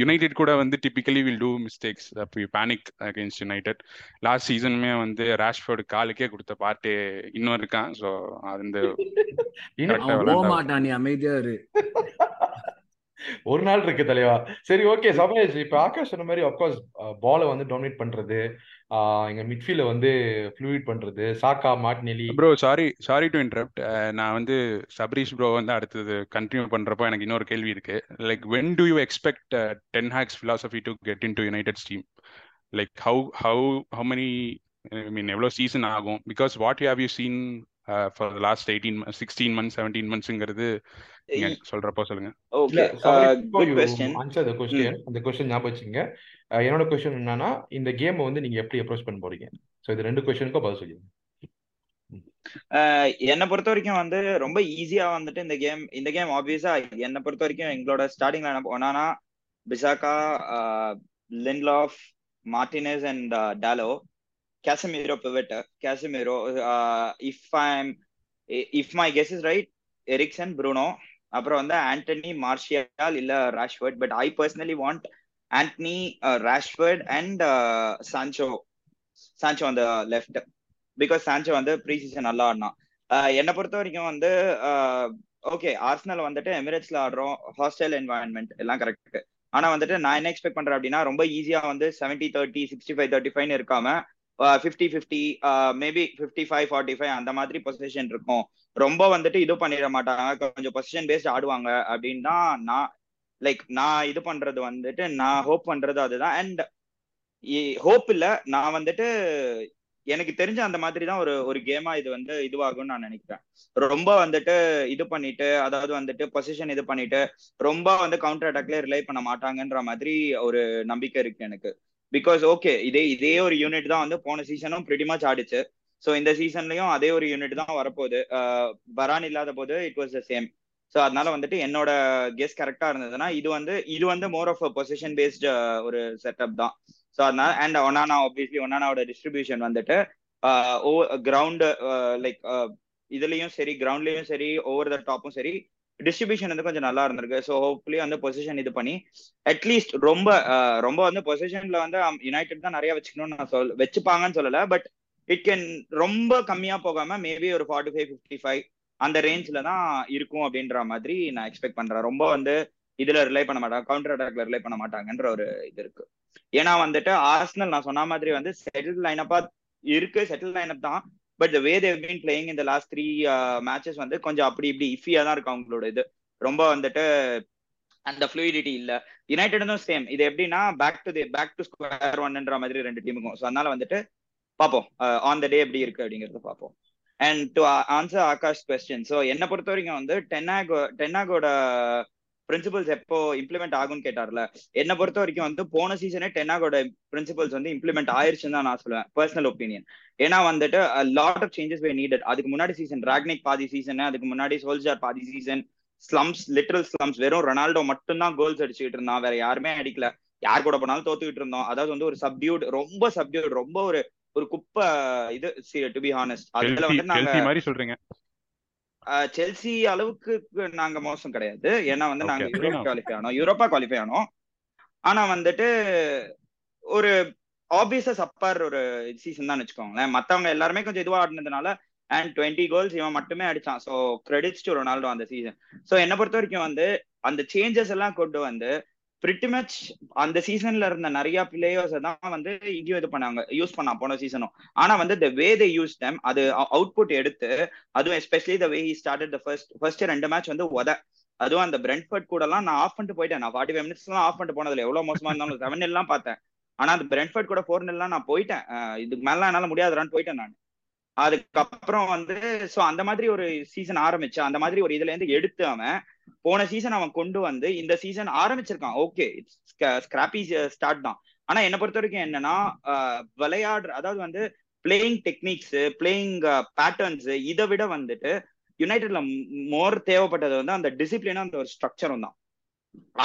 யுனைடெட் கூட வந்து டிபிக்கலி வில் டூ மிஸ்டேக்ஸ் அப்போ பேனிக் அகேன்ஸ்ட் யுனைடெட் லாஸ்ட் சீசனுமே வந்து ராஷ்ஃபோர்டு காலுக்கே கொடுத்த பார்ட்டு இன்னும் இருக்கான். ஸோ அது போக மாட்டான் நீ அமைதியா இரு. ஒரு நாள் இருக்கு தலைவா. சரி ஓகே சபேஷ் இப்ப ஆகாஷ் சொன்ன மாதிரி அப்கோர்ஸ் பாலை வந்து டாமினேட் பண்றது எங்க மிட்ஃபீல்ட வந்து ஃப்ளூயிட் பண்றது Saka Martinelli bro sorry sorry to interrupt நான் வந்து சபரீஷ் ப்ரோ வந்து அடுத்தது கண்டினியூ பண்றப்போ எனக்கு இன்னொரு கேள்வி இருக்கு. Like when do you expect Ten Hag's philosophy to get into United team like how how how many I mean எவ்வளோ சீசன் ஆகும்? Because what you have you seen for last eighteen sixteen months seventeen மந்த்ஸுங்கிறது நீங்க சொல்றப்போ சொல்லுங்க. Okay question. அந்த question ஞாபகம் வச்சுங்க அஹ் என்னோட question என்னன்னா இந்த கேம் வந்து நீங்க எப்படி அப்ரோச் பண்ண போறீங்க? சோ இது ரெண்டு கொஸ்டினுக்கும் பதில் சொல்லுங்க என்னை பொறுத்த வரைக்கும் வந்து ரொம்ப ஈஸியா வந்துட்டு இந்த கேம் இந்த கேம் ஆப்வியஸா என்னை பொறுத்த வரைக்கும் எங்களோட starting lineup Onana Bissaka Lindelof Martinez and Dalot Casemiro pivot Casemiro if I'm if my guess is right Eriksen Bruno அப்புறம் வந்து ஆண்டனி மார்ஷியால் இல்ல Rashford but I personally want Antony Rashford and Sancho Sancho அந்த left because Sancho வந்து pre season நல்லா ஆடினான். Uh, என்னை பொறுத்த வரைக்கும் வந்து uh, ஓகே ஆர்ஸ்னல் வந்துட்டு எமிரேட்ஸ்ல ஆடுறோம். ஹாஸ்டல் என்வாயன்மெண்ட் எல்லாம் கரெக்ட் ஆனா வந்துட்டு நான் என்ன எக்ஸ்பெக்ட் பண்றேன் அப்படின்னா ரொம்ப ஈஸியா வந்து seventy thirty sixty five thirty ஃபைவ்னு இருக்காம fifty fifty maybe fifty five forty five அந்த மாதிரி பொசிஷன் இருக்கும். ரொம்ப வந்துட்டு இது பண்ணிட மாட்டாங்க. கொஞ்சம் பொசிஷன் பேஸ்ட் ஆடுவாங்க அப்படின்னா நான் லைக் நான் இது பண்றது வந்துட்டு நான் ஹோப் பண்றது அதுதான். அண்ட் ஹோப் இல்ல. நான் வந்துட்டு எனக்கு தெரிஞ்ச அந்த மாதிரி தான் ஒரு ஒரு கேமா இது வந்து இதுவாகும்னு நான் நினைக்கிறேன். ரொம்ப வந்துட்டு இது பண்ணிட்டு அதாவது வந்துட்டு பொசிஷன் இது பண்ணிட்டு ரொம்ப வந்து கவுண்டர் அட்டாக்ல ரிலே பண்ண மாட்டாங்கன்ற மாதிரி ஒரு நம்பிக்கை இருக்கு எனக்கு. பிகாஸ் ஓகே இதே இதே ஒரு யூனிட் தான் வந்து போன சீசனும் பிரிட்டி மச் ஆடிச்சு. ஸோ இந்த சீசன்லயும் அதே ஒரு யூனிட் தான் வரப்போகுது. Uh, பரான் இல்லாத போது it was the same so அதனால வந்துட்டு என்னோட கெஸ் கரெக்டா இருந்ததுன்னா இது வந்து இது வந்து மோர் ஆஃப் பொசிஷன் பேஸ்ட் ஒரு செட்டப் தான். ஸோ அதனால அண்ட் ஒனானா ஆப்வியஸ்லி ஒனானாவோட டிஸ்ட்ரிபியூஷன் வந்துட்டு uh, கிரவுண்டு லைக் uh, இதுலயும் சரி கிரவுண்ட்லயும் சரி ஓவர் த டாப்பும் சரி டிஸ்ட்ரிபியூஷன் வந்து கொஞ்சம் நல்லா இருந்திருக்கு. ஸோ ஹோப்ஃபுல்லி வந்து பொசிஷன் இது பண்ணி அட்லீஸ்ட் ரொம்ப ரொம்ப வந்து பொசிஷன்ல வந்து யுனைடெட் தான் நிறைய வச்சுக்கணும்னு நான் சொல் வச்சுப்பாங்கன்னு சொல்லல. பட் இட் கேன் ரொம்ப கம்மியா போகாம மேபி ஒரு ஃபார்ட்டி ஃபைவ் ஃபிஃப்டி ஃபைவ் அந்த ரேஞ்ச்ல தான் இருக்கும் அப்படின்ற மாதிரி நான் எக்ஸ்பெக்ட் பண்றேன். ரொம்ப வந்து இதுல ரிலே பண்ண மாட்டாங்க கவுண்டர் அட்டாக்ல ரிலே பண்ண மாட்டாங்கன்ற ஒரு இது இருக்கு. ஏன்னா வந்துட்டு ஆர்ஸ்னல் நான் சொன்ன மாதிரி வந்து செட்டில் லைனப்பா இருக்கு. செட்டில் லைனப் தான். But way they've been playing இந்த லாஸ்ட் த்ரீ மேட்சஸ் வந்து கொஞ்சம் அப்படி இப்படி இஃபியா தான் இருக்கு அவங்களோட இது. ரொம்ப வந்துட்டு அந்த ஃப்ளூயிடிட்டி இல்ல. யுனைடெடும் சேம் இது எப்படின்னா back to the back to square ஒன்ன்ற மாதிரி ரெண்டு டீமுக்கும் ஸோ அதனால வந்துட்டு பார்ப்போம். ஆன் த டே எப்படி இருக்கு அப்படிங்கறத பார்ப்போம். And to answer Akash question so என்னை பொறுத்த வரைக்கும் வந்து டென்னாகோ டென்னாகோட பிரின்சிபல்ஸ் எப்போ இம்ப்ளிமெண்ட் ஆகும்னு கேட்டார்ல? என்னை பொறுத்த வரைக்கும் வந்து போன சீசனே டென்னாகோட பிரின்சிபல்ஸ் வந்து இம்ப்ளிமெண்ட் ஆயிருச்சுன்னு தான் நான் சொல்லுவேன் பர்சனல் ஒப்பீனியன் ஏன்னா வந்துட்டு lot of changes we needed அதுக்கு முன்னாடி சீசன் ராக்னிக் பாதி சீசன் அதுக்கு முன்னாடி சோல்ஜார் பாதி சீசன் ஸ்லம்ஸ் லிட்டரல் ஸ்லம்ஸ் வெறும் ரொனால்டோ மட்டும்தான் கோல்ஸ் அடிச்சுக்கிட்டு இருந்தான் வேற யாருமே அடிக்கல. யார் கூட போனாலும் தோத்துக்கிட்டு இருந்தோம். அதாவது வந்து ஒரு சப்டியூட் ரொம்ப சப்டியூட் ரொம்ப ஒரு ஒரு குப்பை இது டு பி ஹானஸ்ட் அதுல வந்து நாங்க மாதிரி சொல்றீங்க. செல்சி அளவுக்கு நாங்க மோசம் கிடையாது. ஏன்னா வந்து நாங்க யூரோப் குவாலிஃபை ஆனோம். யூரோப்பா குவாலிஃபை ஆனோம். ஆனா வந்துட்டு ஒரு ஆப்வியஸா சப்பார் ஒரு சீசன் தான் வச்சுக்கோங்களேன். மத்தவங்க எல்லாருமே கொஞ்சம் இதுவா ஆடினதுனால அண்ட் டுவெண்ட்டி கோல்ஸ் இவன் மட்டுமே அடிச்சான். ஸோ கிரெடிட்ஸ் டு ரொனால்டோ அந்த சீசன் ஸோ என்னை பொறுத்த வரைக்கும் வந்து அந்த சேஞ்சஸ் எல்லாம் கொண்டு வந்து பிரிட்டி மேட்ச் அந்த சீசன்ல இருந்த நிறைய பிளேயர்ஸ் தான் வந்து இங்கேயும் இது பண்ணாங்க யூஸ் பண்ணா போன சீசனும் ஆனா வந்து the way they use time அது அவுட்புட் எடுத்து அதுவும் especially the way he started the first first ரெண்டு மேட்ச் வந்து உத. அதுவும் அந்த பிரெண்ட்ஃபர்ட் கூட எல்லாம் நான் ஆஃப் பண்ணிட்டு போயிட்டேன். நான் ஃபார்ட்டி ஃபைவ் மினிட்ஸ் எல்லாம் ஆஃப் பண்ணிட்டு போனதுல எவ்வளவு மோசமா இருந்தாலும் செவன் எல்லாம் பார்த்தேன். ஆனா அந்த பிரெண்ட்ஃபர்ட் கூட ஃபோர் எல்லாம் நான் போயிட்டேன். இதுக்கு மேல என்னால முடியாதுடான்னு போயிட்டேன் நான். அதுக்கப்புறம் வந்து சோ அந்த மாதிரி ஒரு சீசன் ஆரம்பிச்சு அந்த மாதிரி ஒரு இதுல இருந்து எடுத்து அவன் போன சீசன் அவன் கொண்டு வந்து இந்த சீசன் ஆரம்பிச்சிருக்கான். ஓகே ஸ்கிராப்பி ஸ்டார்ட் தான். ஆனா என்னை பொறுத்த வரைக்கும் என்னன்னா விளையாடுற அதாவது வந்து பிளேயிங் டெக்னிக்ஸ் பிளேயிங் பேட்டர்ன்ஸ் இதை விட வந்துட்டு யுனைடெட்ல மோர் தேவைப்பட்டது வந்து அந்த டிசிப்ளினும் அந்த ஒரு ஸ்ட்ரக்சரும் தான்.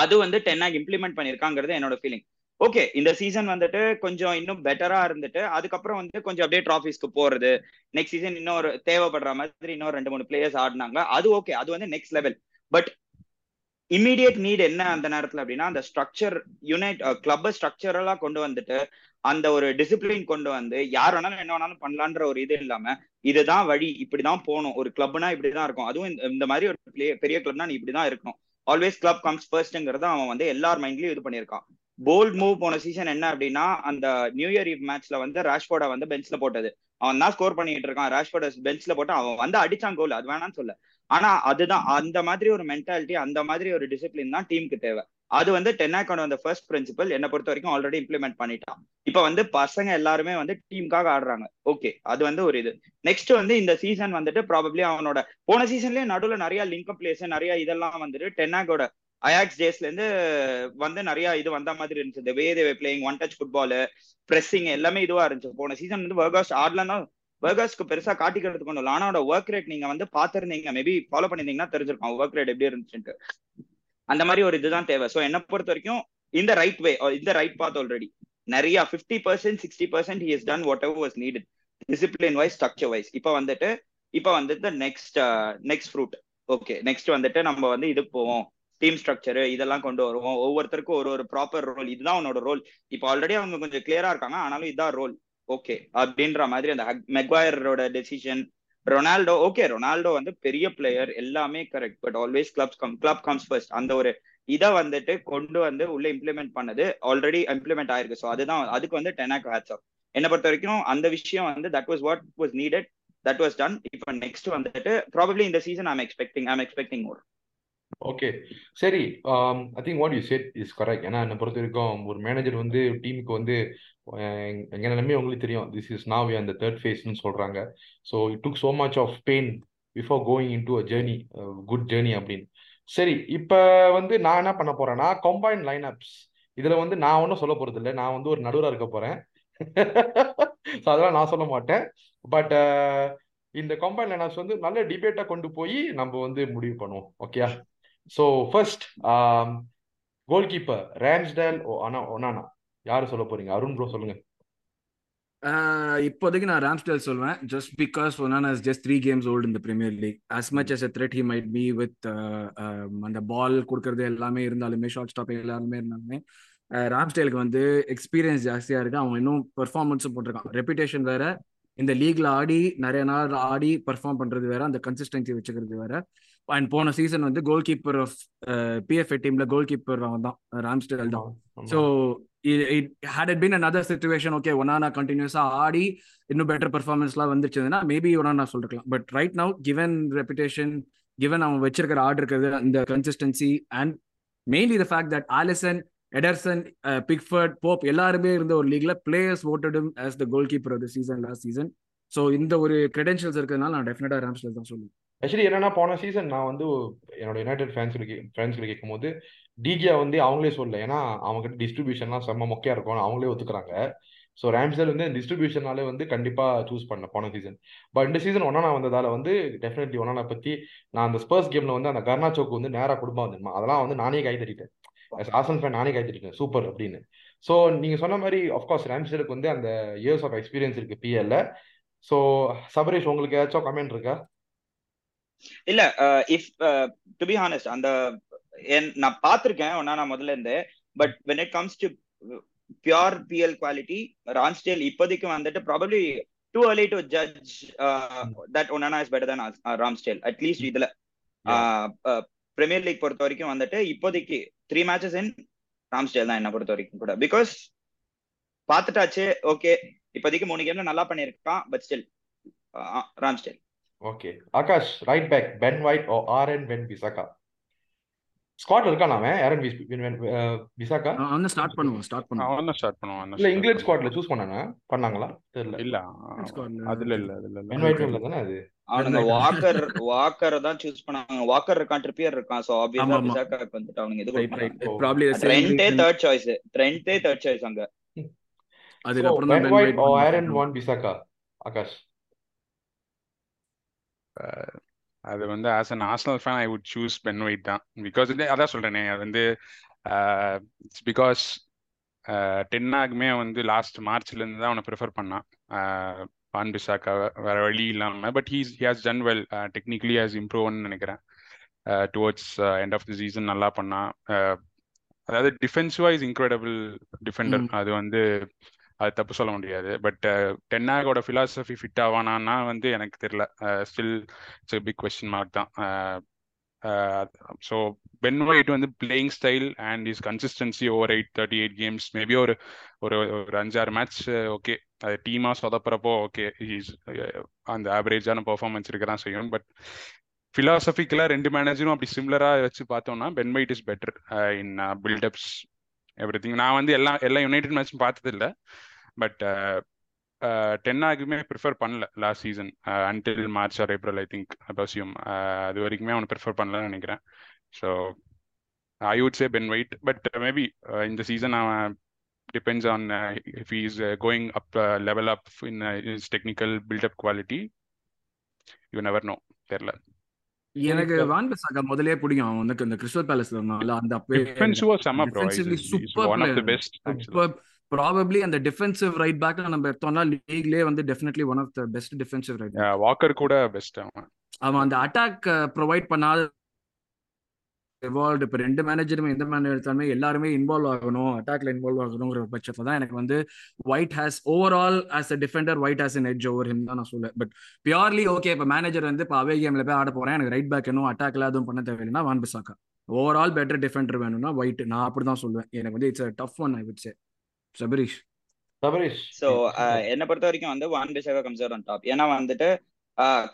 அது வந்து டென்னாக் இம்ப்ளிமெண்ட் பண்ணிருக்காங்கிறது என்னோட ஃபீலிங் ஓகே இந்த சீசன் வந்துட்டு கொஞ்சம் இன்னும் பெட்டரா இருந்துட்டு அதுக்கப்புறம் வந்து கொஞ்சம் அப்படியே ட்ராஃபிஸ்க்கு போறது. நெக்ஸ்ட் சீசன் இன்னொரு தேவைப்படுற மாதிரி இன்னொரு ரெண்டு மூணு பிளேயர்ஸ் ஆடினாங்க. அது ஓகே அது வந்து next level but immediate need என்ன அந்த நேரத்துல அப்படின்னா அந்த ஸ்ட்ரக்சர் யுனைட் கிளப் ஸ்ட்ரக்சரலா கொண்டு வந்துட்டு அந்த ஒரு டிசிப்ளின் கொண்டு வந்து யார் வேணாலும் என்ன வேணாலும் பண்ணலான்ற ஒரு இது இல்லாம இதுதான் வழி இப்படிதான் போகணும். ஒரு கிளப்னா இப்படிதான் இருக்கும். அதுவும் இந்த- மாதிரி ஒரு பெரிய கிளப்னா நீ இப்படிதான் இருக்கணும். ஆல்வேஸ் கிளப் கம்ஸ் ஃபர்ஸ்ட்ங்கிறத அவன் வந்து எல்லார் மைண்ட்லயும் இது பண்ணியிருக்கான். போல்ட் மூவ் போன சீசன் என்ன அப்படின்னா அந்த நியூ இயர் ஈவ் மேட்ச்ல வந்து ராஷ்போர்டை வந்து பெஞ்ச்ல போட்டது. அவன் தான் ஸ்கோர் பண்ணிட்டு இருக்கான். ராஷ்போர்டை பெஞ்ச்ல போட்டு அவன் வந்து அடிச்சான் கோல் அது வேணாம்னு சொல்ல ஆனா அதுதான். அந்த மாதிரி ஒரு மென்டாலிட்டி அந்த மாதிரி ஒரு டிசிப்ளின் தான் டீமுக்கு தேவை. அது வந்து டென்னாக்கோட அந்த ஃபர்ஸ்ட் பிரின்சிபல் என்னை பொறுத்த வரைக்கும் ஆல்ரெடி இம்ப்ளிமெண்ட் பண்ணிட்டான். இப்ப வந்து பசங்க எல்லாருமே வந்து டீமுக்காக ஆடுறாங்க. ஓகே அது வந்து ஒரு இது. நெக்ஸ்ட் வந்து இந்த சீசன் வந்துட்டு ப்ராபப்ளி அவனோட போன சீசன்லயே நடுவுல நிறைய லிங்க் பிளேஸ் நிறைய இதெல்லாம் வந்துட்டு டென்னாக்கோட அயாக்ஸ் டேஸ்ல இருந்து வந்து நிறைய இது வந்த மாதிரி இருந்துச்சு. இந்த வே தேவை playing one touch football pressing எல்லாமே இதுவா இருந்துச்சு. போன சீசன் வந்து வர்காஸ் ஆடலாம் வர்காஸ்க்கு பெருசா காட்டிக்கிறதுக்கு ஒன்றும் இல்லை. ஆனா ஒர்க் ரேட் நீங்க வந்து பாத்திருந்தீங்க மேபி ஃபாலோ பண்ணிருந்தீங்கன்னா தெரிஞ்சிருக்கும். ஒர்க் ரேட் எப்படி இருந்துச்சுன்ட்டு. அந்த மாதிரி ஒரு இதுதான் தேவை. ஸோ என்ன பொறுத்த வரைக்கும் இந்த ரைட் வே இந்த ரைட் பாத் ஆல்ரெடி நிறைய fifty percent sixty percent he is done whatever was needed discipline wise structure wise இப்போ வந்துட்டு இப்போ வந்துட்டு next next fruit okay next வந்துட்டு நம்ம வந்து இதுக்கு போவோம். டீம் ஸ்ட்ரக்சரு இதெல்லாம் கொண்டு வருவோம். ஒவ்வொருத்தருக்கும் ஒரு ஒரு ப்ராப்பர் ரோல் இதுதான் உன்னோட ரோல் இப்போ ஆல்ரெடி அவங்க கொஞ்சம் கிளியரா இருக்காங்க. ஆனாலும் இதுதான் ரோல் ஓகே அப்படின்ற மாதிரி அந்த மெக்வாயரோட டெசிஷன் ரொனால்டோ ஓகே ரொனால்டோ வந்து பெரிய பிளேயர் எல்லாமே correct but always clubs come club comes first அந்த ஒரு இதை வந்துட்டு கொண்டு வந்து உள்ள இம்ப்ளிமெண்ட் பண்ணது ஆல்ரெடி இம்ப்ளிமெண்ட் ஆயிருக்கு. ஸோ அதுதான் அதுக்கு வந்து டெனாக் ஹேட்ஸ் ஆஃப் என்னை பொறுத்த வரைக்கும் அந்த விஷயம் வந்து that was what was needed that was done இப்போ நெக்ஸ்ட் வந்துட்டு ப்ராபப்ளி இந்த season I'm expecting I'm expecting more okay சரி I think what you said is correct ஏன்னா என்னை பொறுத்த வரைக்கும் ஒரு மேனேஜர் வந்து டீமுக்கு வந்து எங்கே எங்க நிலைமை உங்களுக்கு தெரியும். திஸ் இஸ் நாவ் அந்த தேர்ட் ஃபேஸ்னு சொல்றாங்க. So it took so much of pain before going into a journey good journey அப்படின்னு. சரி இப்போ வந்து நான் என்ன பண்ண போறேன்னா கம்பைன் லைன் அப்ஸ் இதுல வந்து நான் ஒன்றும் சொல்ல போறது இல்லை. நான் வந்து ஒரு நடுவராக இருக்க போறேன். ஸோ அதெல்லாம் நான் சொல்ல மாட்டேன். பட் இந்த கம்பைன் லைன் அப்ஸ் வந்து நல்ல டிபேட்டா கொண்டு போய் நம்ம வந்து முடிவு பண்ணுவோம். ஓகேயா so first goalkeeper Ramsdale Onana Onana யாரு சொல்ல போறீங்க? அருண் ப்ரோ சொல்லுங்க. ஆஹ் இப்போதைக்கு நான் ராம்ஸ்டேல் சொல்வேன். Just because Onana is just three games old இந்த Premier League as much as a threat he might be with அந்த பால் கொடுக்கறது எல்லாமே இருந்தாலுமே ஷார்ட் ஸ்டாப் எல்லாருமே இருந்தாலுமே ராம்ஸ்டேலுக்கு வந்து எக்ஸ்பீரியன்ஸ் ஜாஸ்தியா இருக்கு. அவன் இன்னும் பெர்ஃபார்மன்ஸும் போட்டிருக்கான். ரெப்புடேஷன் வேற. இந்த லீக்ல ஆடி நிறைய நாள் ஆடி பெர்ஃபார்ம் பண்றது வேற. அந்த கன்சிஸ்டன்சி வச்சுக்கிறது வேற. அண்ட் போன சீசன் வந்து கோல் கீப்பர் ஆஃப் பிஎஃப்ஏ டீம்ல கோல் கீப்பர் அவன் தான். ராம்ஸ்டேல் தான் so it had it been another situation okay Onana கண்டினியூஸா ஆடி இன்னும் பெட்டர் பெர்ஃபார்மன்ஸ்லாம் வந்துச்சுன்னா maybe Onana சொல்லிருக்கலாம். But right now given reputation given அவன் வச்சிருக்கிற ஆர்டர் இருக்கிறது இந்த consistency and mainly the fact that Alisson Ederson Pickford Pope எல்லாருமே இருந்த ஒரு லீக்ல players ஓட்டடும் as the goalkeeper of the season last season so இந்த ஒரு கிரெடென்ஷியல்ஸ் இருக்கிறதுனால நான் டெஃபினட்டா ராம்ஸ்டேல் தான் சொல்லுவேன். ஆக்சுவலி என்னன்னா போன சீசன் நான் வந்து என்னோட யுனைடெட் ஃபேன்ஸ்களுக்கு ஃபேன்ஸ்களை கேட்கும் போது டிஜியா வந்து அவங்களே சொல்லல. ஏன்னா அவங்க கிட்ட டிஸ்ட்ரிபியூஷன்லாம் செம்ம மொக்கையா இருக்கும் அவங்களே ஒத்துக்கிறாங்க. ஸோ ரேம்ஸ்டேல் வந்து டிஸ்ட்ரிபியூஷனாலே வந்து கண்டிப்பா சூஸ் பண்ணேன் போன சீசன் பட் இந்த சீசன் ஒன்னா வந்ததால வந்து டெஃபினெட்லி ஒன்னா பத்தி நான் அந்த ஸ்பர்ஸ் கேம்ல வந்து அந்த கர்னாச்சோக்கு வந்து நேரா குடும்பம் வந்துருமா அதெல்லாம் வந்து நானே கை தட்டிட்டேன் ஆசன் ஃபேன் நானே கை தட்டிட்டேன் சூப்பர் அப்படின்னு. ஸோ நீங்க சொன்ன மாதிரி அஃப்கோர்ஸ் ராம்ஸ்டேலுக்கு வந்து அந்த இயர்ஸ் ஆஃப் எக்ஸ்பீரியன்ஸ் இருக்கு பிஎல்ல ஸோ சபரேஷ் உங்களுக்கு ஏதாச்சும் கமெண்ட் இருக்கா? இல்ல இஃப் டு பி ஹானஸ்ட் அந்த நான் பார்த்திருக்கேன் ஒன்னா நான் முதல்ல இருந்து but when it comes to pure PL quality Ramsdale இப்போதைக்கு வந்துட்டு probably too early to judge that Onana is better than Ramsdale at least இதுல. பிரீமியர் லீக் பொறுத்த வரைக்கும் வந்துட்டு இப்போதைக்கு த்ரீ மேட்சஸ் இன் ராம்ஸ்டேல் தான் என்ன பொறுத்த வரைக்கும் கூட. பிகாஸ் பார்த்துட்டாச்சு ஓகே இப்போதைக்கு மூணு கேம்ல நல்லா பண்ணியிருக்கான் but still Ramsdale okay Akash right back Ben White or Aaron Wan Bissaka ஸ்குவாட்ல இருக்கான் அவன் ஆரன் பிசாக்கா அவன் ஸ்டார்ட் பண்ணுவோம் ஸ்டார்ட் பண்ணுவோம். அவன் ஸ்டார்ட் பண்ணுவான் இல்ல இங்கிலாந்து ஸ்குவாட்ல சூஸ் பண்ணானா? பண்ணாங்களா? தெரியல. இல்ல அதுல இல்ல அதுல இல்ல. பென் ஒயிட் இல்ல தானே அது? அவனுங்க வாக்கர் வாக்கர் தான் சூஸ் பண்ணாங்க. வாக்கர் இருக்கான் ட்ரிப்பியர் இருக்கான். சோ ஆப்வியஸா. பிசாக்காக்கு வந்துட்டு அவனுங்க Oh. ப்ராப்ளி ட்ரெண்டே தேர்ட் சாய்ஸ் ட்ரெண்டே தேர்ட் சாய்ஸ் அங்க. அதுக்கப்புறம் தான் Ben Ben White White or வந்து ஆரன் வான் பிசாக்கா ஆகாஷ் அது வந்து as an Arsenal fan I would choose Ben White தான். பிகாஸ் வந்து அதான் சொல்றேனே அது வந்து இட்ஸ் பிகாஸ் டென்னாகுமே வந்து லாஸ்ட் மார்ச்ல இருந்து தான் அவனை ப்ரிஃபர் பண்ணான். பான் பிசாக்கா வேற வழி இல்லாம but he's he has done well technically has இம்ப்ரூவ்னு நினைக்கிறேன். Towards end of the season நல்லா பண்ணான். அதாவது டிஃபென்சிவா இஸ் இன்க்ரெடிபிள் டிஃபெண்டர் அது வந்து அது தப்பு சொல்ல முடியாது. பட் டென்னாகோட ஃபிலாசபி ஃபிட் ஆவானான்னா வந்து எனக்கு தெரியல. Still it's big question mark தான். ஸோ பென் ஒயிட் வந்து playing style and is consistency over eight thirty eight games maybe ஒரு ஒரு ஒரு அஞ்சாறு மேட்ச் ஓகே uh, அது டீமாக சொதப்புறப்போ ஓகே இஸ் uh, அந்த ஆவரேஜான பெர்ஃபார்மன்ஸ் இருக்க தான் செய்யும். பட் ஃபிலாசபிக்கலாக ரெண்டு மேனேஜரும் அப்படி சிம்லராக வச்சு பார்த்தோம்னா Ben White is better in buildups everything நான் வந்து எல்லா எல்லா யுனைடெட் மேட்சும் பார்த்தது இல்லை பட் டென்னாக்குமே ப்ரிஃபர் பண்ணல last season until March or April I think அபாசியம் அது வரைக்குமே அவனை ப்ரிஃபர் பண்ணலன்னு நினைக்கிறேன். So I would say Ben White but maybe இந்த சீசன் அவன் depends on if is going up level up in is technical buildup quality you never know தெரில எனக்கு வான் பிசாக்கா முதலே பிடிக்கும். அவன் வந்து இந்த கிறிஸ்டல் பேலஸ்ல இருந்தான்ல அந்த அப்பவே டிஃபென்சிவா செம bro super one of the. Best super probably அந்த டிஃபென்சிவ் ரைட் பேக்ல நம்ம எடுத்தோம்னா லீக்லயே வந்து definitely one of the best defensive right Walker கூட பெஸ்ட் அவன். அவன் அந்த அட்டாக் ப்ரொவைட் பண்ணாத இன்வால்வ் இப்போ ரெண்டு மேனேஜருமே எந்த மேனேஜர் எடுத்தாலுமே எல்லாருமே இன்வால்வ் ஆகணும் அட்டாக்ல இன்வால்வ் ஆகணுங்கிற பட்சத்தில் தான் எனக்கு வந்து White has overall as a defender White has an edge over him தான் நான் சொல்லுவேன். பட் பியூர்லி ஓகே இப்போ மேனேஜர் வந்து இப்போ அவே கேம்ல போய் ஆட போறேன். எனக்கு ரைட் பேக் இன்னும் அட்டாக்ல எதுவும் பண்ண தேவையில்லைன்னா Wan Bissaka. Overall better defender வேணும்னா ஒயிட் நான் அப்படி தான் சொல்லுவேன். எனக்கு வந்து it's tough one I would say Sabareesh. Sabareesh. So என்ன பொறுத்த வரைக்கும் வந்து Wan Bissaka comes on top ஏன்னா வந்துட்டு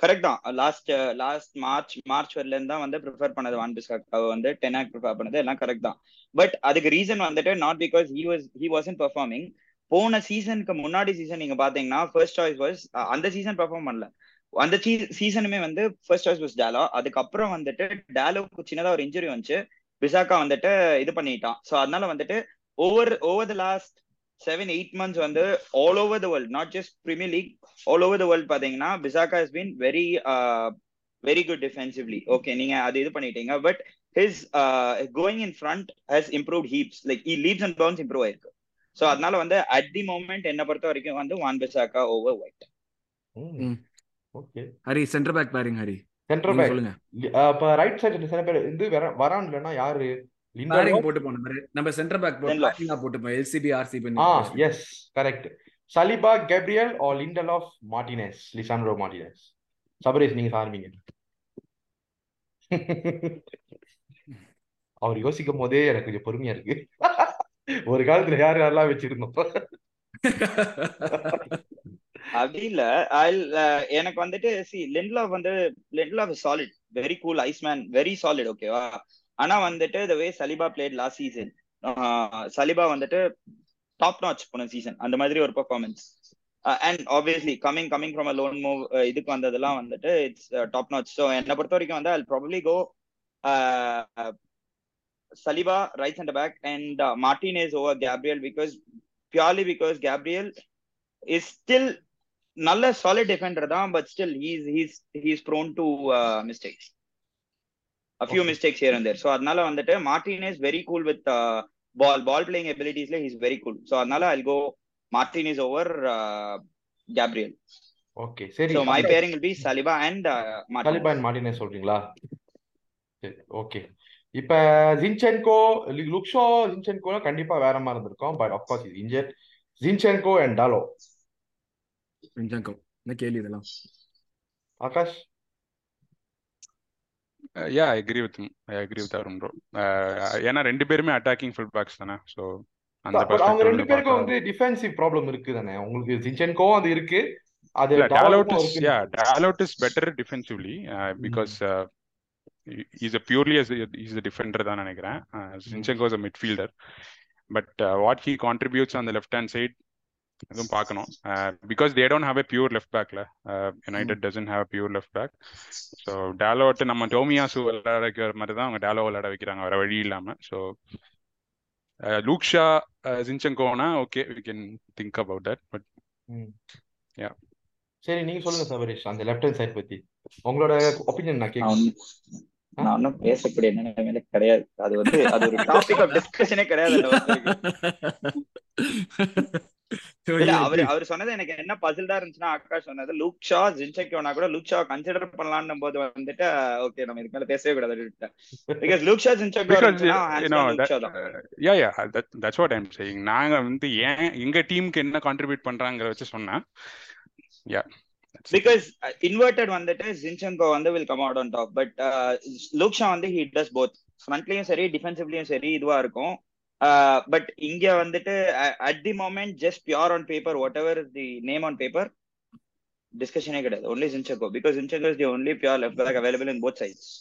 கரெக்ட் தான். லாஸ்ட் லாஸ்ட் மார்ச் மார்ச் வரல இருந்து தான் வந்து ப்ரிஃபர் பண்ணது வான் பிசாகாவை வந்து டென்னாக் ப்ரிஃபர் பண்ணது எல்லாம் கரெக்ட் தான். பட் அதுக்கு ரீசன் வந்துட்டு not because he was he wasn't performing போன சீசனுக்கு முன்னாடி சீசன் நீங்க பாத்தீங்கன்னா ஃபர்ஸ்ட் சாய்ஸ் வாஸ் அந்த சீசன் பெர்ஃபார்ம் பண்ணல. அந்த சீசனுமே வந்து ஃபர்ஸ்ட் சாய்ஸ் வாஸ் டேலோ அதுக்கப்புறம் வந்துட்டு டேலோக்கு சின்னதா ஒரு இன்ஜுரி வந்துச்சு. விசாக்கா வந்துட்டு இது பண்ணிட்டான். ஸோ அதனால வந்துட்டு over over the last seven eight months வந்து all over the world not just Premier League all over the world பாத்தீங்கன்னா Bissaka has been very very good defensively okay நீங்க அது இது பண்ணிட்டீங்க. But his going in front has improve heaps like E leaps and bounds improve ஆயிருக்கு. So அதனால வந்து at the moment என்ன பொறுத்த வரைக்கும் வந்து Wan Bissaka over White okay Hari centre back pairing Hari. Centre back சொல்லுங்க. அப்ப ரைட் சைடு சில பேர் இது வர வரான் இல்லைன்னா யாரு? போட்டு போனோம் நம்ம சென்டர் பேக் போட்டு போட்டு போய் LCB RCB ah yes correct Saliba Gabriel or Lindelof Martinez Lisandro Martinez Sabarish நீங்க ஆரம்பிங்க அவர் யோசிக்கும் போதே எனக்கு கொஞ்சம் பொறுமையா இருக்கு. ஒரு காலத்துல யார் யாரெல்லாம் வச்சிருந்தோம்? அப்படி இல்ல. எனக்கு வந்துட்டு சி லென்லாவ் வந்து Lindelof solid very cool iceman very solid ஓகேவா ஆனா வந்துட்டு the way Saliba played last season Saliba வந்துட்டு டாப் நாச் போன சீசன் அந்த மாதிரி ஒரு performance and obviously coming coming from a loan move இதுக்கு வந்ததெல்லாம் வந்துட்டு இட்ஸ் டாப் நாச் ஸோ என்னை பொறுத்த வரைக்கும் வந்து I probably go Saliba right and back and Martinez over Gabriel because purely because Gabriel is still நல்ல சாலிட் டிஃபெண்டர் தான் but still he's he's he's prone to mistakes a few mistakes here and there. So அதனால வந்துட்டு Martinez very cool with ball ball playing எபிலிட்டிஸ்ல is very good so அதனால I go Martinez over Gabriel okay சரி. So my pairing will be Saliba and Saliba and Martinez சொல்றீங்களா? சரி okay இப்ப Zinchenko லுக்ஷோ Zinchenko கண்டிப்பா வேற மாதிரி இருந்திருக்கும். பட் அப்கோர்ஸ் இது இன்ஜர் ஜின்சென்கோ அண்ட் டாலோ ஜங்கோ என்ன கேள்வி இதெல்லாம்? Akash? Yeah I agree with I agree with Arun bro ஏன்னா ரெண்டு பேருமே அட்டாக்கிங் ஃபுல் பேக்ஸ் தானே ஸோ அவங்க ரெண்டு பேருக்கும் வந்து டிஃபென்சிவ் ப்ராப்ளம் இருக்கு தானே. உங்களுக்கு ஜின்சென்கோ அது இருக்கு. அது டாலோக்கும் is yeah Dalot is better defensively because is a purely is a defender தான் நினைக்கிறேன். Zinchenko is a midfielder but what he contributes on the left hand side அதுவும் பார்க்கணும். Because they don't have a pure left பேக்ல United doesn't have pure left back so Dalot நம்ம Tomiyasu விளையாட வைக்கிற மாதிரி தான் அவங்க டேலோ விளையாட வைக்கிறாங்க. வேற வழி இல்லாம. So Luke Shaw ஜின்சென்கோனா okay we can think about that but. Yeah சரி நீங்க சொல்லுங்க சபரீஷ் அந்த லெஃப்ட் ஹேண்ட் சைட் பத்தி. உங்களோட ஒப்பீனியன் நான் ஒண்ணும் நான் ஒன்றும் பேசக்கூடிய நிலைமையில கிடையாது. அது வந்து அது ஒரு டாபிக் ஆஃப் டிஸ்கஷனே கிடையாது. இல்ல அவர் அவர் சொன்னது எனக்கு என்ன பசில்டா இருந்துச்சுன்னா ஆகாஷ் சொன்னது லூக் ஷா ஜின்செக்கோனா கூட லூக் ஷா கன்சிடர் பண்ணலாம்னு போது வந்துட்டு ஓகே நம்ம இதுக்கு மேல பேசவே கூடாது because Luke Shaw Zinchenko because இருந்துச்சுன்னா you hands know down Luke that Shaw தான். yeah yeah that that's what i'm saying. நாங்க வந்து ஏன் எங்க டீமுக்கு என்ன கான்ட்ரிபியூட் பண்றாங்கற வச்சு that's it. பிகாஸ் இன்வெர்டட் வந்துட்டு ஜின்செங்கோ வந்து will come out on top but Luke Shaw வந்து ஹி டஸ் போத் ஃப்ரண்ட்லயும் சரி டிஃபென்சிவ்லயும் சரி இதுவா இருக்கும். பட் இங்க வந்துட்டு at the moment just pure on paper whatever the name on paper டிஸ்கஷனே கிடையாது. Only Zinchenko because Zinchenko is the only pure left back available in both sides